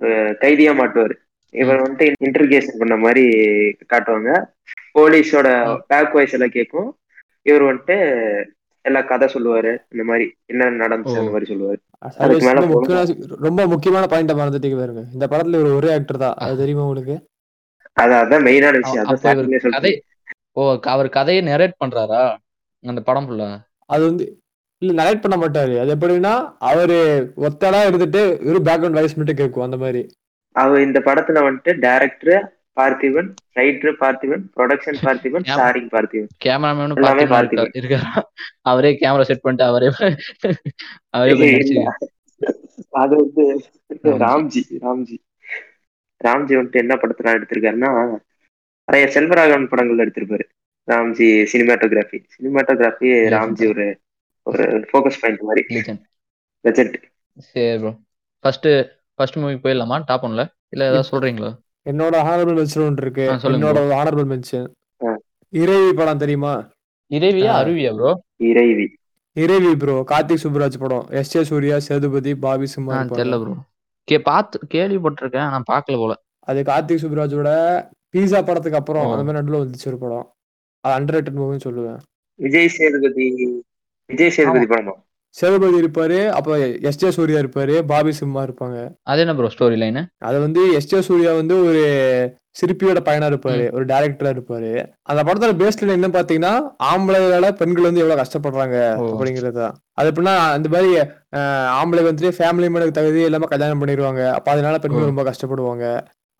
ஒரு கைதியா மாட்டுவாரு. இவர் வந்துட்டு இன்டர்கேஷன் பண்ண மாதிரி காட்டுவாங்க. போலீஸோட. பேக் வாய்ஸ் எல்லாம் கேட்கும். இவர் வந்துட்டு எல்லா கதை சொல்லுவாரு. இந்த மாதிரி என்ன நடந்துச்சு. அந்த மாதிரி சொல்லுவாரு. மேல ரொம்ப முக்கியமான பாயிண்ட மறந்துட்டீங்க பாருங்க. இந்த படத்துல இவர் ஒரே ஆக்டர் தான். அது தெரியுமா உங்களுக்கு? அது அதான் மெயினான விஷயம். அதான் ஓ அவர் கதையை நெரேட் பண்றாரா? அந்த படம் ஃபுல்லா அது வந்து இல்ல நரேட் பண்ண மாட்டாரு. அது எப்படின்னா அவரு ஒத்தடா எடுத்துட்டு வெறும் பேக்ரவுண்ட் வாய்ஸ் மட்டும் கேட்கும் அந்த மாதிரி. அவர் இந்த படத்துல வந்துட்டு director Parthiban writer Parthiban production Parthiban. Starring Parthiban கேமராமேனும் எல்லாமே பார்த்திபன் பார்த்திபன். இருக்கா- இருக்காரா? அவரே கேமரா செட் பண்ணிட்டு அவரே [laughs] அவரே அது வந்து ராம்ஜி. ராம்ஜி. ராம்ஜி. ராம்ஜி வந்துட்டு என்ன படத்துல எடுத்திருக்காருன்னா நிறைய செல்வராகவன் படங்கள் எடுத்திருப்பாரு. ராம்ஜி சினிமாட்டோகிராஃபி சினிமாட்டோகிராஃபி ராம்ஜி ஒரு ஒரு ஃபோக்கஸ் பாயிண்ட் மாதிரி. பட்ஜெட் சரி ப்ரோ ஃபர்ஸ்ட் ஃபர்ஸ்ட் மூவி போயிடலாமா? டாப் ஒன்ல இல்ல ஏதாவது சொல்றீங்களா? என்னோட ஹானரபிள் மென்ஷன் ஒன்று இருக்கு. என்னோட ஹானரபிள் மென்ஷன். இறைவி படம் தெரியுமா? இறைவியா. அருவியா ப்ரோ இறைவி. இறைவி ப்ரோ கார்த்திக் சுப்ராஜ் படம். S J Suryah Sethupathi Bobby Simha. தெரியல ப்ரோ கே பார்த்து கேள்விப்பட்டிருக்கேன் ஆனா பார்க்கல போல. அது கார்த்திக் சுப்ராஜோட பீஸா படத்துக்கு அப்புறம். அந்த மாதிரி நடுவில் வந்துச்சு ஒரு படம். அது அண்டர் ரேட்டட் மூவின்னு சொல்லுவேன். விஜய் சேதுபதி விஜய் சேதுபதி படமா? சேதுபதி இருப்பாரு அப்ப எஸ் ஜே சூர்யா இருப்பாரு பாபி சிம்மா இருப்பாங்க. அது என்ன ப்ரோ ஸ்டோரி லைனு அது வந்து எஸ் ஜே சூர்யா வந்து ஒரு சிற்பியோட பையனா இருப்பாரு ஒரு டைரக்டரா இருப்பாரு. அந்த படத்தோட பேஸ்ல என்ன பாத்தீங்கன்னா ஆம்பளைகளால பெண்கள் வந்து எவ்வளவு கஷ்டப்படுறாங்க ஓ. அப்படிங்கறதா அது எப்படின்னா அந்த மாதிரி ஆம்பளை வந்து ஃபேமிலி மேல தகுதி எல்லாமே கல்யாணம் பண்ணிடுவாங்க. அப்ப அதனால பெண்கள். ரொம்ப கஷ்டப்படுவாங்க.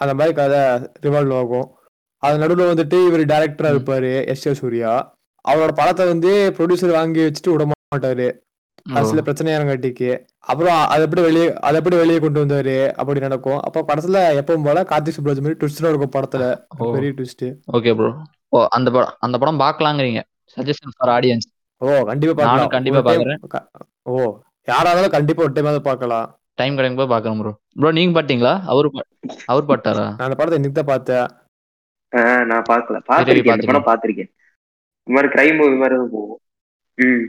அந்த மாதிரி கதை ரிவால்வ் ஆகும். அது நடுவுல வந்துட்டு இவர் டைரக்டரா. இருப்பாரு எஸ் ஜே சூர்யா. அவரோட படத்தை வந்து ப்ரொடியூசர் வாங்கி வச்சுட்டு விட மாட்டாரு. அது சில பிரச்சனையானங்காட்டிக்கு அப்புறம் அது எப்படி வெளியே அதை எப்படி வெளியே கொண்டு வந்தாரு? அப்படி நடக்கும். அப்போ படத்துல எப்பவும் போல கார்த்திக் சுப்ராஜ் மாதிரி ட்விஸ்டா இருக்கும் படத்துல. பெரிய ட்விஸ்ட் ஓகே ப்ரோ ஓ அந்த படம் அந்த படம் பார்க்கலாங்கிறீங்க. சஜஷன் ஃபார் ஆடியன்ஸ் ஓ கண்டிப்பா பார்க்கலாம். கண்டிப்பா. க- ஓ யாரா இருந்தாலும் கண்டிப்பா ஒரு டைம் பார்க்கலாம். டைம் கிடைக்கும் போது பார்க்கறேன் ப்ரோ ப்ரோ நீங்க பாத்தீங்களா? அவரு அவர் பாட்டாரா? நான் அந்த படத்தை இன்னைக்கு தான் பார்த்தேன். ஆஹ் நான் பார்க்கல. பார்த்திருக்கேன். படம் பார்த்திருக்கேன். இந்த மாதிரி கிரைம் மூவி மாதிரி தான் போகும். ம்.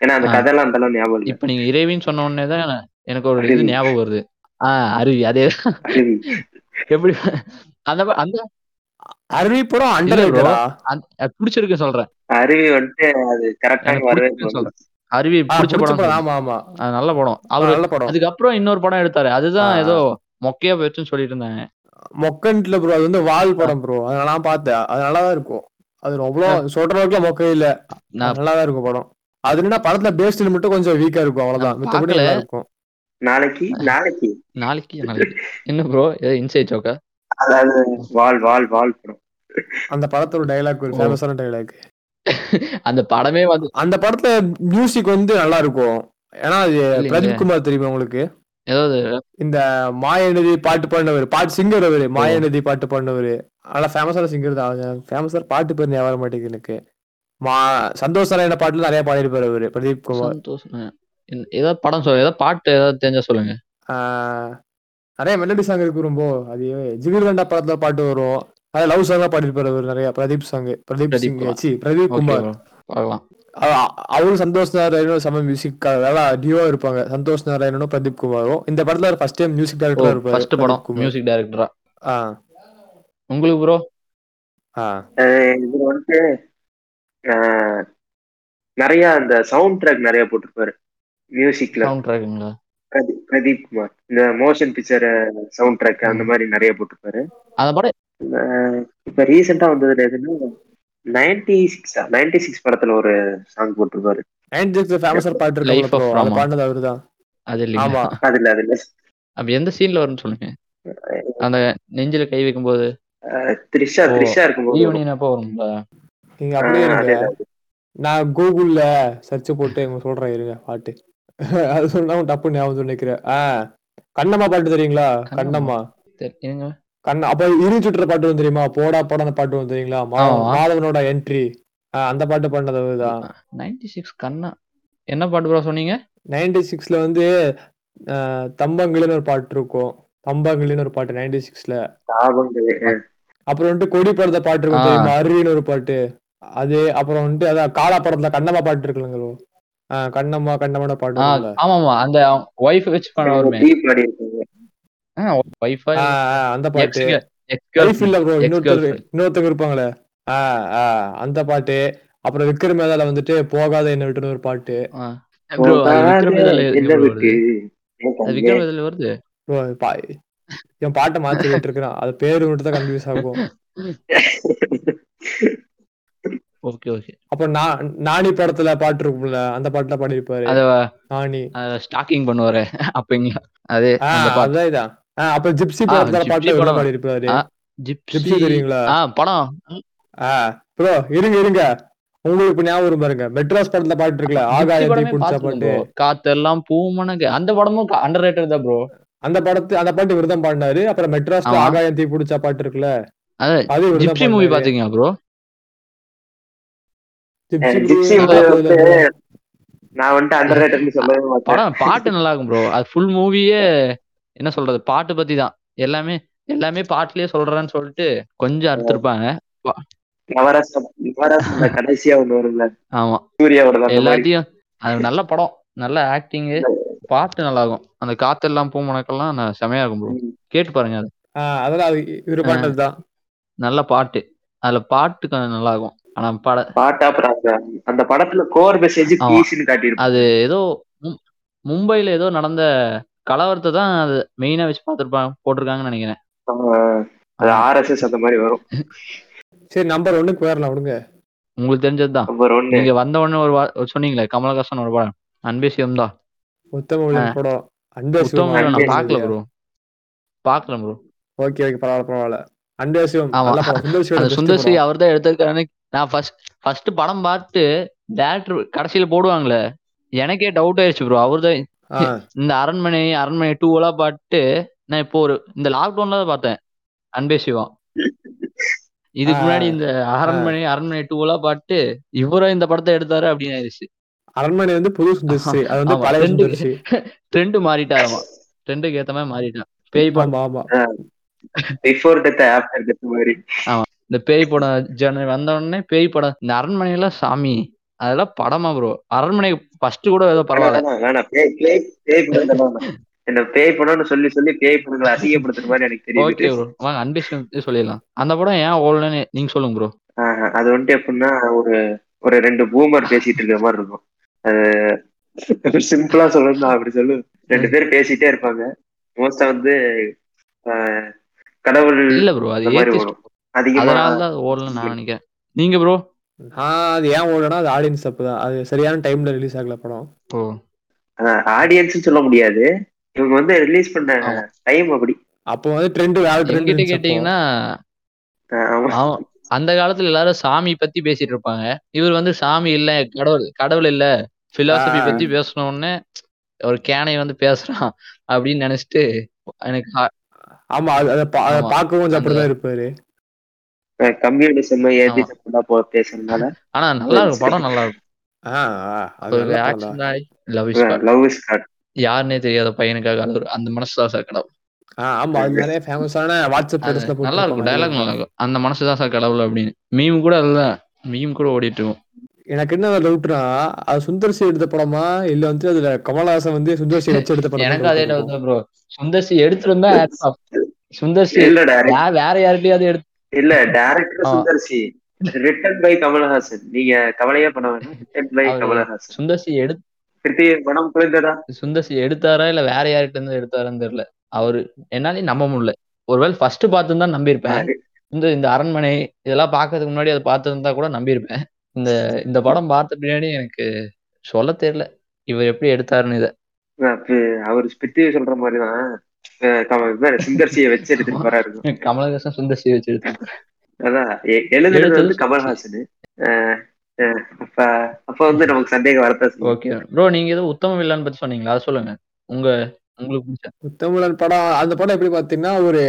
ஏன்னா அந்த. கதைலாம் அந்த அளவு ஞாபகம் இல்லை. இப்ப நீங்க இறைவின்னு சொன்ன உடனே தான் எனக்கு ஒரு இது அருவி. ஞாபகம் வருது. ஆ அருவி. அதே அருவி. எப்படி அந்த அந்த அருவி படம் அண்டர் பிடிச்சிருக்கு சொல்றேன். அருவி வந்துட்டு அது கரெக்டாக எனக்கு வரவே பிடிச்சிருக்குன்னு சொல்றேன். அருவி பிடிச்ச படம். ஆமா ஆமா. அது நல்ல படம். அவர் நல்ல படம். அதுக்கப்புறம் இன்னொரு படம் எடுத்தாரு. அதுதான். ஏதோ மொக்கையா போயிடுச்சுன்னு சொல்லிட்டு இருந்தாங்க. மொக்கன்ட்ல ப்ரோ அது வந்து வால் படம் ப்ரோ அது நான் பார்த்தேன். அது நல்லா தான் இருக்கும். அது அவ்வளவு சொல்ற அளவுக்கு மொக்க இல்ல. நான் அது நல்லா தான் இருக்கும் படம். அது என்ன படத்துல பேஸ்ட் மட்டும் கொஞ்சம் வீக்கா இருக்கும். அவ்வளவுதான். மித்தபடி. நல்லா இருக்கும். நாளைக்கு நாளைக்கு. நாளைக்கு நாளைக்கு. என்ன ப்ரோ ஏதோ இன்சைட் ஜோக்கா அதாவது வால் வால் வால் படம். அந்த படத்தோட டைலாக் ஒரு. ஃபேமஸான டைலாக் அந்த படமே வந்து அந்த படத்துல மியூசிக் வந்து நல்லா இருக்கும் ஏன்னா அது. பிரதீப் குமார் தெரியுமா உங்களுக்கு? ஏதாவது இந்த மாயநதி பாட்டு பாடினவர் பாட்டு சிங்கர் அவரு மாயநதி பாட்டு பாடினவர். நல்லா ஃபேமஸான சிங்கர் தான். ஃபேமஸான பாட்டு பேர் ஞாபகம் மாட்டேங்குது எனக்கு. மா சந்தோஷ் நாராயண பாட்டுல நிறைய பாடியிருப்பாரு அவரு பிரதீப் குமார் ஏதாவது படம் சொல்லுங்க ஏதாவது பாட்டு ஏதாவது தெரிஞ்சா சொல்லுங்க. நிறைய மெலடி சாங் இருக்கு ரொம்ப. அது ஜிகிர்தண்டா படத்துல பாட்டு வரும். அது லவ் சாங்கா பாடியிருப்பாரு அவர் நிறைய. பிரதீப் சாங் பிரதீப் சிங் குமார். சி பிரதீப் குமார். அவரும் சந்தோஷ் நாராயணனும் சம மியூசிக் டியூவா இருப்பாங்க. சந்தோஷ் நாராயணனும் பிரதீப் குமாரும். இந்த படத்துல ஃபர்ஸ்ட் டைம் மியூசிக் டைரக்டரா இருப்பாரு ஃபர்ஸ்ட் படம். மியூசிக் டைரக்டரா ஆ. உங்களுக்கு ப்ரோ ஆ. இது அஹ், நிறைய அந்த சவுண்ட் ட்ராக் நிறைய போட்டிருப்பாரு. மியூசிக்ல சவுண்ட் ட்ராக்குங்களா பிரதீப் பிரதீப் குமார். இந்த மோஷன் பிக்சர் சவுண்ட் ட்ராக் அந்த மாதிரி நிறைய போட்டிருப்பாரு. அந்த படம் இப்ப ரீசெண்டா வந்ததுல எதுன்னா நைன்டி சிக்ஸா நைன்டி சிக்ஸ் படத்துல ஒரு சாங் போட்டிருப்பாரு. நைன்டி சிக்ஸ் ஃபேமஸா பாட்டு இருக்கு அது. பாடினது அவருதான். அது இல்லைங்க. ஆமா. அதுல அதுல. அப்ப எந்த சீன்ல வரும்னு சொல்லுங்க அந்த நெஞ்சில கை வைக்கும் போது த்ரிஷா. த்ரிஷா இருக்கும்போது ரீயூனியன் அப்போ வரும்ல? நீங்க அப்படியே. நான் கூகுள்ல சர்ச் போட்டு சொல்றேன் இருங்க பாட்டு. [laughs] அது சொன்னா டப்பு ஞாபகம் நினைக்கிறேன். ஆ கண்ணம்மா பாட்டு தெரியுங்களா? கண்ணம்மா. இருங்க கண்ண அப்ப இரு சுற்றுற பாட்டு வந்து தெரியுமா? போடா போடா அந்த பாட்டு வந்து தெரியுங்களா. மாதவனோட என்ட்ரி அந்த பாட்டு பண்ணது நைன்டி சிக்ஸ் கண்ணா. என்ன பாட்டு ப்ரோ சொன்னீங்க? நைன்டி சிக்ஸ்ல வந்து அஹ், தம்பங்கிலின்னு ஒரு பாட்டு இருக்கும். தம்பங்கிலின்னு ஒரு பாட்டு நைன்டி சிக்ஸ்ல அப்புறம் வந்துட்டு கொடி படத்தை பாட்டு இருக்கும். தெரியுமா? அருவின்னு ஒரு பாட்டு. அது அப்புறம் வந்துட்டு அதான் காலா படத்துல கண்ணம்மா பாட்டு இருக்குல்லங்க bro. ஆ, கண்ணம்மா கண்ணம்மான பாட்டு ஆ, இருக்குல்ல. ஆமா ஆமா அந்த ஒய்ஃப் வச்சு பண்ண வருமே ஆ, அந்த பாட்டு. Wife இல்ல ப்ரோ இன்னொருத்தர். இன்னொருத்தங்க இருப்பாங்களே. ஆ, ஆ, அந்த பாட்டு. அப்புறம் விக்ரம் மேதால வந்துட்டு போகாத என்ன விட்டுன்னு ஒரு பாட்டு. ப்ரோ அது விக்ரம் வேதாள எங்க என்ன bro இருக்கு வருது? என் பாட்டை மாத்தி விட்டு இருக்கிறான் அது பேரு மட்டும் தான் கன்ஃபியூஸ் ஆகும். [laughs] Okay okay. அப்புறம் நா- நானி படத்துல பாட்டு இருக்கும்ல அந்த பாட்டுல பாடியிருப்பாரு. அத நானி. ஸ்டாக்கிங் பண்ணுவாரு அப்பங்களா? அதே அதான் இதான். ஆ, அப்புறம் ஜிப்சி படத்துல பாட்டுல. பாடியிருப்பாரு. ஆ, ஜிப்சி தெரியுங்களா? படம். ப்ரோ இருங்க இருங்க. உங்களுக்கு இப்ப ஞாபகம் வரும் பாருங்க. மெட்ராஸ் படத்துல பாட்டு இருக்குல்ல ஆகாயத்தை புடிச்ச பாட்டு. bro. காத்தெல்லாம் பூமனக்கு அந்த படமும் அண்டர் ரேட்டட் தான் ப்ரோ அந்த படத்து அந்த பாட்டு இவர்தான் பாடினாரு. அப்புறம் மெட்ராஸ்ல. ஆகாயம் தீ பிடிச்ச பாட்டு இருக்குல்ல. அது ஜிப்சி மூவி பாடினாரு. பாத்தீங்களா ப்ரோ நான் வந்துட்டு அண்டர் ரேட்டட்னு சொல்லவே மாட்டேன். படம் பாட்டு நல்லா இருக்கும் ப்ரோ அது ஃபுல் மூவியே என்ன சொல்றது? பாட்டு பத்தி தான் எல்லாமே எல்லாமே பாட்டுலயே சொல்றேன்னு சொல்லிட்டு கொஞ்சம் அறுத்திருப்பாங்க. பா- கடைசியா ஒண்ணு வரும்ல. ஆமா. எல்லாத்தையும் அது நல்ல படம். நல்ல ஆக்டிங் பாட்டு நல்லா இருக்கும் அந்த காத்தெல்லாம் பூமணக்கெல்லாம் நான் செமையா இருக்கும் ப்ரோ. கேட்டு பாருங்க அது. அதெல்லாம் நல்ல பாட்டு. அதுல பாட்டு நல்லா இருக்கும் ஆனா பட பாட்டா அப்புறம் அந்த அந்த படத்துல கோர் மெசேஜ் ஆமா. பீஸ்னு காட்டியிருப்பாங்க. அது ஏதோ மும்- மும்பைல ஏதோ நடந்த கலவரத்தை தான் அது மெயினா வச்சு பார்த்துருப்பாங்க போட்டிருக்காங்கன்னு நினைக்கிறேன். அது ஆர்எஸ்எஸ் அந்த மாதிரி வரும். சரி நம்பர் ஒண்ணுக்கு போயிடலாம் விடுங்க. உங்களுக்கு தெரிஞ்சதுதான். நம்பர் ஒன்னு. நீங்க வந்த உடனே ஒரு சொன்னீங்களே கமலஹாசன் ஒரு படம். அன்பே சிவம் தான். உத்தம படம். உத்தம நான் அன்பே பார்க்கல ப்ரோ பார்க்கல ப்ரோ ஓகே ஓகே பரவாயில்ல பரவாயில்ல. அன்பே சிவம் ஆமா. சுந்தர் அவர் தான் எடுத்திருக்காருன்னு நான் ஃபர்ஸ்ட் ஃபர்ஸ்ட் படம் பார்த்து டேரக்டர் கடைசியில போடுவாங்களே. எனக்கே டவுட் ஆயிடுச்சு ப்ரோ அவர் தான் இந்த அரண்மனை அரண்மனை டூ எல்லாம் பார்த்து நான் இப்போ ஒரு இந்த லாக்டவுன்ல தான் பார்த்தேன். அன்பே சிவம் இதுக்கு. முன்னாடி இந்த அரண்மனை அரண்மனை டூ எல்லாம் பார்த்து இவரும் இந்த படத்தை எடுத்தாரு அப்படின்னு ஆயிடுச்சு அரண்மனை வந்து புது சுந்தர்சி அது வந்து ஆமா, பழைய சுந்தர்சி ட்ரெண்ட் மாறிட்டாராமா. ட்ரெண்டுக்கு ஏத்த மாதிரி மாறிட்டான். பேய் ஆமா ஆமா. பிஃபோர் டெத் ஆஃப்டர் டெத் மாதிரி. இந்த பேய் படம் ஜன வந்த உடனே பேய் படம் இந்த அரண்மனையெல்லாம் சாமி அதெல்லாம் படமா ப்ரோ அரண்மனை ஃபர்ஸ்ட் கூட ஏதோ பரவாயில்ல. வேணாம் பேய் படம்னு சொல்லி சொல்லி பேய் படங்களை அசிங்கப்படுத்துற மாதிரி எனக்கு ஓகே தெரியுது ப்ரோ வாங்க அன்பிஷன் சொல்லிடலாம். அந்த படம் ஏன் ஓடலன்னு நீங்க சொல்லுங்க ப்ரோ அது வந்துட்டு எப்படின்னா ஒரு ஒரு ரெண்டு பூமர் பேசிட்டு இருக்கிற மாதிரி இருக்கும். அது சிம்பிளா சொல்லணும் அப்படி சொல்லு. ரெண்டு பேர் பேசிட்டே இருப்பாங்க. மோஸ்டா வந்து கடவுள் இல்ல ப்ரோ அது அதனால தான் அது ஓடலன்னு நான் நினைக்கிறேன். நீங்க ப்ரோ ஆஹ் அது ஏன் ஓடனா அது ஆடியன்ஸ் தப்பு தான். அது சரியான டைம்ல ரிலீஸ் ஆகல படம். ஓ. ஆடியன்ஸ் சொல்ல முடியாது. இவங்க வந்து ரிலீஸ் பண்ண. டைம் அப்படி. அப்போ வந்து ட்ரெண்ட் வேற ட்ரெண்ட் கேட்டீங்கன்னா அந்த காலத்துல எல்லாரும் சாமி பத்தி பேசிட்டு இருப்பாங்க. இவர் வந்து சாமி இல்ல கடவுள் கடவுள் இல்ல பிலாசபி. பத்தி பேசின உடனே ஒரு கேனை வந்து பேசுறான் அப்படின்னு நினைச்சிட்டு எனக்கு ஆமா அது அதை பா- அதை ஆமா. பார்க்கவும் கொஞ்சம் அப்படிதான் இருப்பாரு. கம்யூனிசம் சம்பந்தா போ பேசுறதுனால. ஆனா நல்லா இருக்கும் படம் நல்லா இருக்கும். அது love is love is god யாருன்னே தெரியாத பையனுக்காக அழுகுற அந்த மனசுதான் சார் கடவுள். ஆமா அது நிறைய ஃபேமஸான வாட்ஸ்அப் அது ஸ்டேட்டஸ்ல நல்லா இருக்கும் நல்லா இருக்கும் அந்த மனசுதான் சார் கடவுள் அப்படின்னு. மீம் கூட அதுதான். மீம் கூட ஓடிட்டு இருக்கும் எனக்கு என்ன டவுட்னா அது சுந்தர்சி எடுத்த படமா இல்ல வந்து அதுல கமலஹாசன் வந்து சுந்தர்சி வச்சு எடுத்த படம்? எனக்கு அதே டவுட் தான் ப்ரோ எடுத்திருந்தா. சுந்தர்சி இல்ல டைரக்ட் யா- வேற யார்கிட்டயாவது எடுத்து இல்ல director. Sundar C written by Kamal Haasan. நீங்க கவலையே பண்ண வேணாம். Return by Kamal Haasan. சுந்தர்சி எடு கிருத்தி படம் புரிந்ததா? சுந்தர்சி எடுத்தாரா இல்ல வேற யார்கிட்ட இருந்து எடுத்தாரான்னு தெரியல. அவரு என்னாலே நம்ப முடியல. ஒருவேளை ஃபர்ஸ்ட் பார்த்துதான் நம்பியிருப்பேன். இந்த இந்த அரண்மனை இதெல்லாம் பார்க்கறதுக்கு முன்னாடி அதை பார்த்திருந்தா கூட நம்பியிருப்பேன். இந்த இந்த படம் பார்த்த பின்னாடி எனக்கு சொல்ல தெரியல. இவர் எப்படி எடுத்தாருன்னு இதை. அவர் ஸ்பித்தி சொல்ற மாதிரிதான். சுந்தர்சியை வச்சு எடுத்துட்டு கமலஹாசன் சுந்தர்சி வச்சு எடுத்தாரு அதான் வந்து கமல்ஹாசன். அப்ப அப்ப வந்து நமக்கு சந்தேகம். ஓகே. ப்ரோ நீங்க ஏதோ உத்தம வில்லான்னு பத்தி சொன்னீங்களா? அதை சொல்லுங்க. உங்க உங்களுக்கு படம் அந்த படம் எப்படி பாத்தீங்கன்னா ஒரு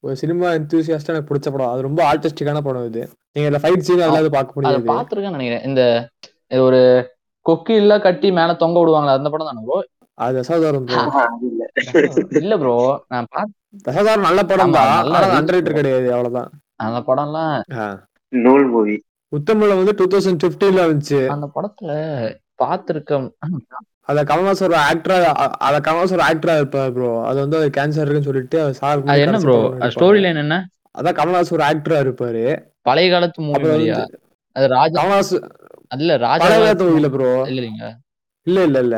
ஒரு சினிமா எந்தூசியாஸ்டா எனக்கு பிடிச்ச படம். அது ரொம்ப ஆர்டிஸ்டிக்கான படம் இது. நீங்க இந்த ஃபைட் சீன் அதெல்லாம் அது பார்க்க முடியாது. பார்த்திருக்கேன்னு நினைக்கிறேன். இந்த ஒரு கொக்கி இல்ல கட்டி மேல தொங்க விடுவாங்களா அந்த படம் தானே ப்ரோ அது அது [laughs] இல்ல ப்ரோ நான் நல்ல படம் தான் நல்ல ஆனா reach அண்டர் bro. கிடையாது அவ்வளவுதான். அந்த படம்லாம். நூல் மூவி உத்தமல வந்து டூ தௌசண்ட் பிப்டீன்ல வந்துச்சு. அந்த படத்துல பார்த்திருக்க அத கமல்ஹாசன் ஒரு ஆக்டரா அத கமல்ஹாசன் ஒரு ஆக்டரா இருப்பாரு ப்ரோ அது வந்து அது கேன்சர் இருக்குன்னு சொல்லிட்டு அவர் சார் அது என்ன ப்ரோ ஸ்டோரி லைன் என்ன? அதான் கமல்ஹாசன் ஒரு ஆக்டரா இருப்பாரு. பழைய காலத்து மூவி அது ராஜா கமல்ஹாசன் இல்ல ராஜா பழைய காலத்து மூவில ப்ரோ இல்லைங்க இல்ல இல்ல இல்ல.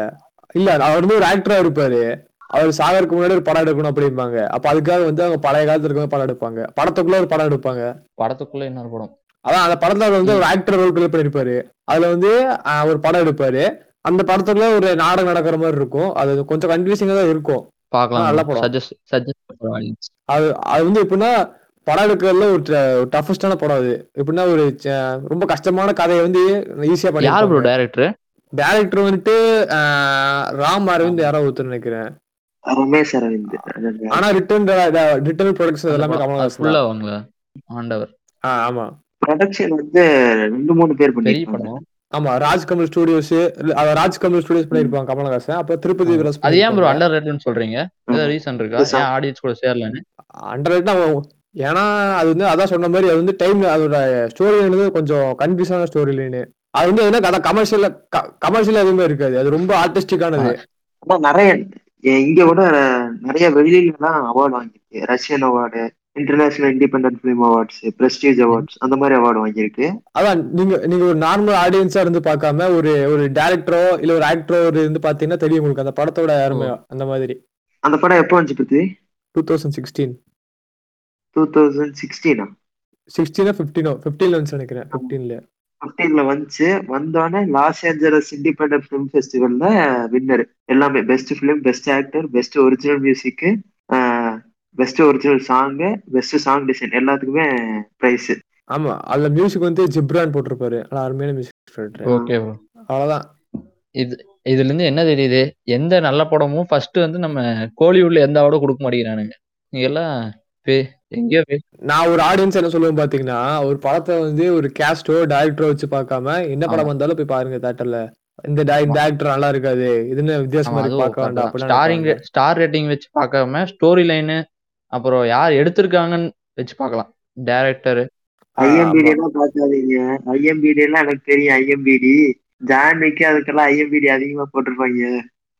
இல்ல அவர் வந்து ஒரு ஆக்டரா இருப்பாரு. அவர் சாகருக்கு முன்னாடி ஒரு படம் எடுக்கணும் அப்படிம்பாங்க. அப்ப அதுக்காக வந்து அவங்க பழைய காலத்துல இருக்க படம் எடுப்பாங்க. படத்துக்குள்ள ஒரு படம் எடுப்பாங்க. படத்துக்குள்ள இன்னொரு படம். அதான் அந்த படத்துல அவர் வந்து ஒரு ஆக்டர் ரோல் பிளே பண்ணிருப்பாரு. அதுல வந்து ஒரு படம் எடுப்பாரு. அந்த படத்துக்குள்ள ஒரு நாடகம் நடக்கிற மாதிரி இருக்கும். அது கொஞ்சம் கன்ஃபியூசிங்கா தான் இருக்கும். ஆ, நல்ல பார்க்கலாம் படம். சஜஸ்ட் சஜஸ்ட் அது அது வந்து எப்படின்னா படம் எடுக்கிறதுல ஒரு டஃபஸ்டான படம் அது. எப்படின்னா ஒரு ரொம்ப கஷ்டமான கதையை வந்து ஈஸியா யார் ப்ரோ பண்ணி டைரக்டர் டேரக்டர் வந்துட்டு ராம் அரவிந்த் யாரோ ஒருத்தர் நினைக்கிறேன். ரமேஷ் அரவிந்த். ஆனா ரிட்டர்ன் ரிட்டர்ன் ப்ரொடக்ஷன் எல்லாமே கமல்ஹாசன் ஃபுல்லா தான். வாங்கல ஆண்டவர். ஆமா. ப்ரொடக்ஷன் வந்து ரெண்டு மூணு பேர் பண்ணிருப்பாங்க. ஆமா ராஜ் கமல் ஸ்டுடியோஸ் ராஜ் கமல் ஸ்டுடியோஸ் பண்ணிருப்பாங்க கமல்ஹாசன். அப்ப திருப்பதி விலாஸ் அது ஏன் ப்ரோ அண்டர் ரேட்னு சொல்றீங்க? ஏதாவது ரீசன் இருக்கா. ஏன் ஆடியன்ஸ் கூட சேரலன்னு? அண்டர் ரேட் ஏன்னா அது வந்து அதான் சொன்ன மாதிரி அது வந்து டைம் அதோட ஸ்டோரி வந்து கொஞ்சம் கன்ஃபியூஸான ஸ்டோரி லைனு அது வந்து என்ன கதை கமர்ஷியல் கமர்ஷியல் எதுவுமே இருக்காது. அது ரொம்ப ஆர்டிஸ்டிக்கானது நிறைய இங்க கூட நிறைய வெளியில எல்லாம் அவார்டு வாங்கியிருக்கு. Russian award international independent film awards prestige awards அந்த மாதிரி அவார்டு வாங்கியிருக்கு. அதான் நீங்க நீங்க ஒரு நார்மல் ஆடியன்ஸா இருந்து பார்க்காம ஒரு ஒரு டேரக்டரோ இல்ல ஒரு ஆக்டரோ இருந்து பாத்தீங்கன்னா தெரியும் உங்களுக்கு. அந்த படத்தோட அருமை அந்த மாதிரி. அந்த படம் எப்போ வந்துச்சு பத்தி? Two thousand sixteen two thousand சிக்ஸ்டீனா சிக்ஸ்டீனா ஃபிஃப்டீனோ ஃபிஃப்டீன்ல வந்து நினைக்கிறேன். ஃபிஃப்டீன்ல பிப்டீன்ல வந்துச்சு. வந்தோடனே லாஸ் ஏஞ்சலஸ் இண்டிபெண்டன்ட் ஃபிலிம் ஃபெஸ்டிவல்ல வின்னர் எல்லாமே best film best actor best original music best original song best song design எல்லாத்துக்குமே பிரைஸ் ஆமா அதுல மியூசிக் வந்து ஜிப்ரான் போட்டிருப்பாரு. ஆனா அருமையான மியூசிக் ஓகே ப்ரோ அவ்வளவுதான். இது இதுல இருந்து என்ன தெரியுது? எந்த நல்ல படமும் ஃபர்ஸ்ட் வந்து நம்ம கோலிவுட்ல எந்த அவார்டும் கொடுக்க மாட்டேங்கிறானுங்க. நீங்க எல்லாம் பே- எங்கேயோ நான் ஒரு ஆடியன்ஸ் என்ன சொல்லுவேன் பாத்தீங்கன்னா ஒரு படத்தை வந்து ஒரு கேஸ்டோ டைரக்டரோ வச்சு பார்க்காம என்ன படம். வந்தாலும் போய் பாருங்க தேட்டர்ல இந்த ஆக்டர் நல்லா இருக்காது. இதுன்னு வித்தியாசமா இருக்கு பார்க்க வேண்டாம் ஸ்டாரிங். ஸ்டார் ரேட்டிங் வச்சு பார்க்காம ஸ்டோரி லைனு அப்புறம் யார் எடுத்திருக்காங்கன்னு வச்சு பார்க்கலாம். டேரக்டர் ஐஎம்பிடி. எல்லாம் பார்க்காதீங்க. ஐஎம்பிடி எல்லாம் எனக்கு தெரியும் ஐஎம்பிடி ஜான்விக்கு அதுக்கெல்லாம் ஐஎம்பிடி அதிகமா போட்டிருப்பாங்க.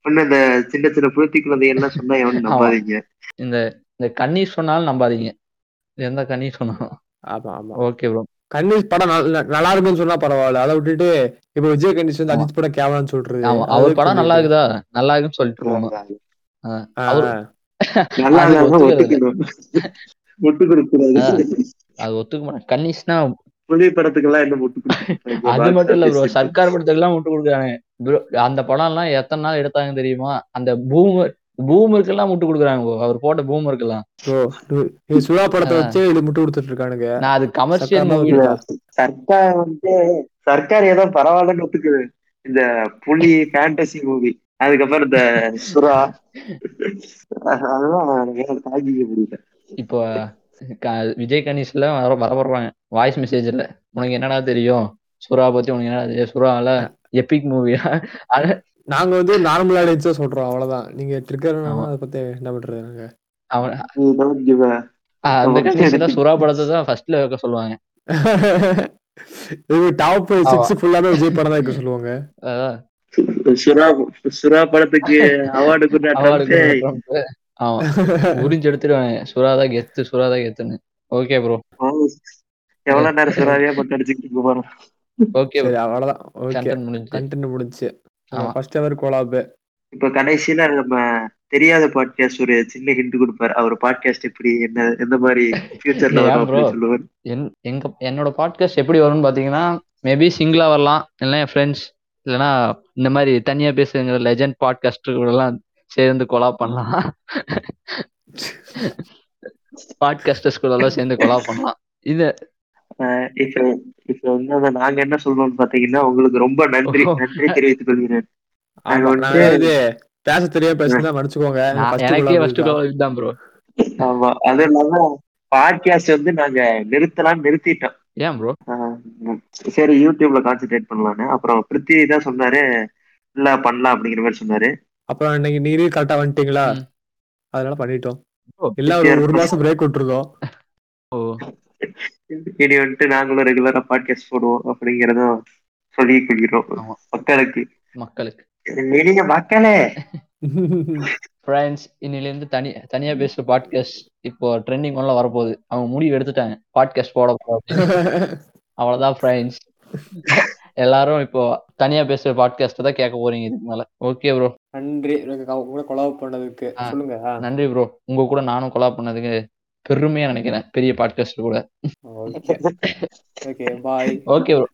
ஒண்ணு இந்த சின்ன சின்ன புழுத்தி குழந்தை எல்லாம் சொன்னா எவனும் நம்பாதீங்க. இந்த இந்த கண்ணீர் சொன்னாலும் நம்பாதீங்க. எந்த கண்ணீர் சொன்னாலும். ஆமா ஆமா. ஓகே ப்ரோ கன்னிஸ் படம் நல்ல- நல்லா இருக்குன்னு சொன்னா பரவாயில்ல. அதை விட்டுட்டு இப்ப விஜய் கன்னிஸ் வந்து. அஜித் படம் கேவலான்னு சொல்றது. அவர் படம் நல்லா இருக்குதா? நல்லா இருக்குன்னு சொல்லிட்டு அது ஒத்துக்க மாட்டேன் கன்னிஸ்னா புலி படத்துக்கெல்லாம் என்ன ஒட்டு கொடுக்க அது மட்டும் இல்ல ப்ரோ சர்க்கார் படத்துக்கெல்லாம் விட்டு கொடுக்குறாங்க அந்த படம் எல்லாம் எத்தனை நாள் எடுத்தாங்க தெரியுமா? அந்த பூமர் பூமருக்கெல்லாம் விட்டு கொடுக்குறாங்க. அவர் போட்ட பூமருக்கெல்லாம். சுறா படத்தை வச்சு இது முட்டு கொடுத்துட்டு இருக்கானுங்க நான் அது கமர்ஷியல் சர்க்கார் மூவி தான். சர்க்கார் வந்து சர்க்கார் ஏதோ பரவாயில்லன்னு ஒத்துக்குது. இந்த புலி ஃபேண்டசி மூவி அதுக்கப்புறம் இந்த சுறா. அதெல்லாம் எனக்கு தாங்கிக்க முடியல. இப்போ க- விஜய் கணேஷ்ல வர வரப்படுறாங்க வாய்ஸ் மெசேஜ்ல உனக்கு என்னடா தெரியும்? சுறா பத்தி உனக்கு என்னடா தெரியும்? சுறால எபிக் மூவி நாங்க வந்து நார்மல் ஆடியன்ஸா சொல்றோம் அவ்வளவுதான். நீங்க ட்ரிக்கர் ஆமா. அதை பத்தி என்ன பண்றது நாங்க? அந்த ஆமா. கண்டிஷன்ல சுறா படத்தை தான் ஃபர்ஸ்ட்ல வைக்க சொல்லுவாங்க. [laughs] இது டாப் சிக்ஸ் ஃபுல்லாமே விஜய் படம் தான் இருக்க சொல்லுவாங்க. சுறா சுறா படத்துக்கு அவார்டு கொடுத்த award Trump கொடுக்குற Trump. ஆமா. உறிஞ்சு எடுத்துருவாங்க சுறாதான் கெத்து சுறாதான் கெத்துன்னு. ஓகே ப்ரோ எவ்வளவு நேரம் சுறாவே பட்டு அடிச்சுக்கிட்டு போறோம்? ஓகே சரி அவ்வளவுதான். ஓகே கண்டென்ட் முடிஞ்சு கண்டென்ட் முடிஞ்சு. ஃபர்ஸ்ட் எவர் கோலாப் இப்ப கடைசியில நம்ம தெரியாத பாட்காஸ்ட் ஒரு சின்ன ஹிண்ட் கொடுப்பாரு. அவர் பாட்காஸ்ட் எப்படி என்ன எந்த மாதிரி ஃபியூச்சர்ல சொல்லுவாரு. எங்க என்னோட பாட்காஸ்ட் எப்படி வரும்னு பாத்தீங்கன்னா மேபி சிங்கிளா வரலாம் இல்லைன்னா என் ஃப்ரெண்ட்ஸ் இல்லைன்னா இந்த மாதிரி தனியா பேசுங்கிற லெஜண்ட் பாட்காஸ்ட் எல்லாம் சேர்ந்து கொலா பண்ணலாம். பாட்காஸ்டர்ஸ் கூட எல்லாம் சேர்ந்து கொலா [laughs] பண்ணலாம். இது இப்ப இப்ப வந்து அதை நாங்க என்ன சொல்றோம்னு பாத்தீங்கன்னா உங்களுக்கு ரொம்ப நன்றி. நன்றி தெரிவித்துக் கொள்கிறேன். நாங்க வந்து- பேச தெரியாம பேசுனா மன்னிச்சுக்கோங்க. எனக்கே ஃபர்ஸ்ட் இதுதான். ப்ரோ ஆமா அது இல்லாம பாட்காஸ்ட் வந்து நாங்க நிறுத்தலாம் நிறுத்திட்டோம். ஏன் ப்ரோ சரி யூடியூப்ல கான்சென்ட்ரேட் பண்ணலான்னு. அப்புறம் பிருத்திவி தான் சொன்னாரு. இல்ல பண்ணலாம் அப்படிங்கிற மாதிரி சொன்னாரு. அப்புறம் இன்னைக்கு நீரே கரெக்டா வந்துட்டீங்களா. அதனால பண்ணிட்டோம். ஓ, இல்ல ஒரு ஒரு மாசம் பிரேக் விட்டுருக்கோம் ஓ. இனி வந்துட்டு நாங்களும் ரெகுலரா பாட்காஸ்ட் போடுவோம் அப்படிங்கறதும் சொல்லி கொள்கிறோம். மக்களுக்கு. மக்களுக்கு. நீங்க மக்களே. [laughs] ஃப்ரெண்ட்ஸ் இன்னிலேருந்து தனி தனியா பேசுற பாட்காஸ்ட் இப்போ ட்ரெண்டிங் ஒன்ல வரப்போகுது. அவங்க முடிவு எடுத்துட்டாங்க. பாட்காஸ்ட் போட போறோம் [laughs] அவ்வளவுதான் ஃப்ரெண்ட்ஸ் எல்லாரும் இப்போ தனியா பேசுற பாட்காஸ்ட் தான் கேட்க போறீங்க இதுக்கு மேல. ஓகே ப்ரோ நன்றி. கூட கொலாப் பண்ணதுக்கு. சொல்லுங்க. நன்றி ப்ரோ உங்க கூட நானும் கொலா பண்ணதுக்கு பெருமையா நினைக்கிறேன். பெரிய பாட்காஸ்ட் கூட. Okay okay bye okay bro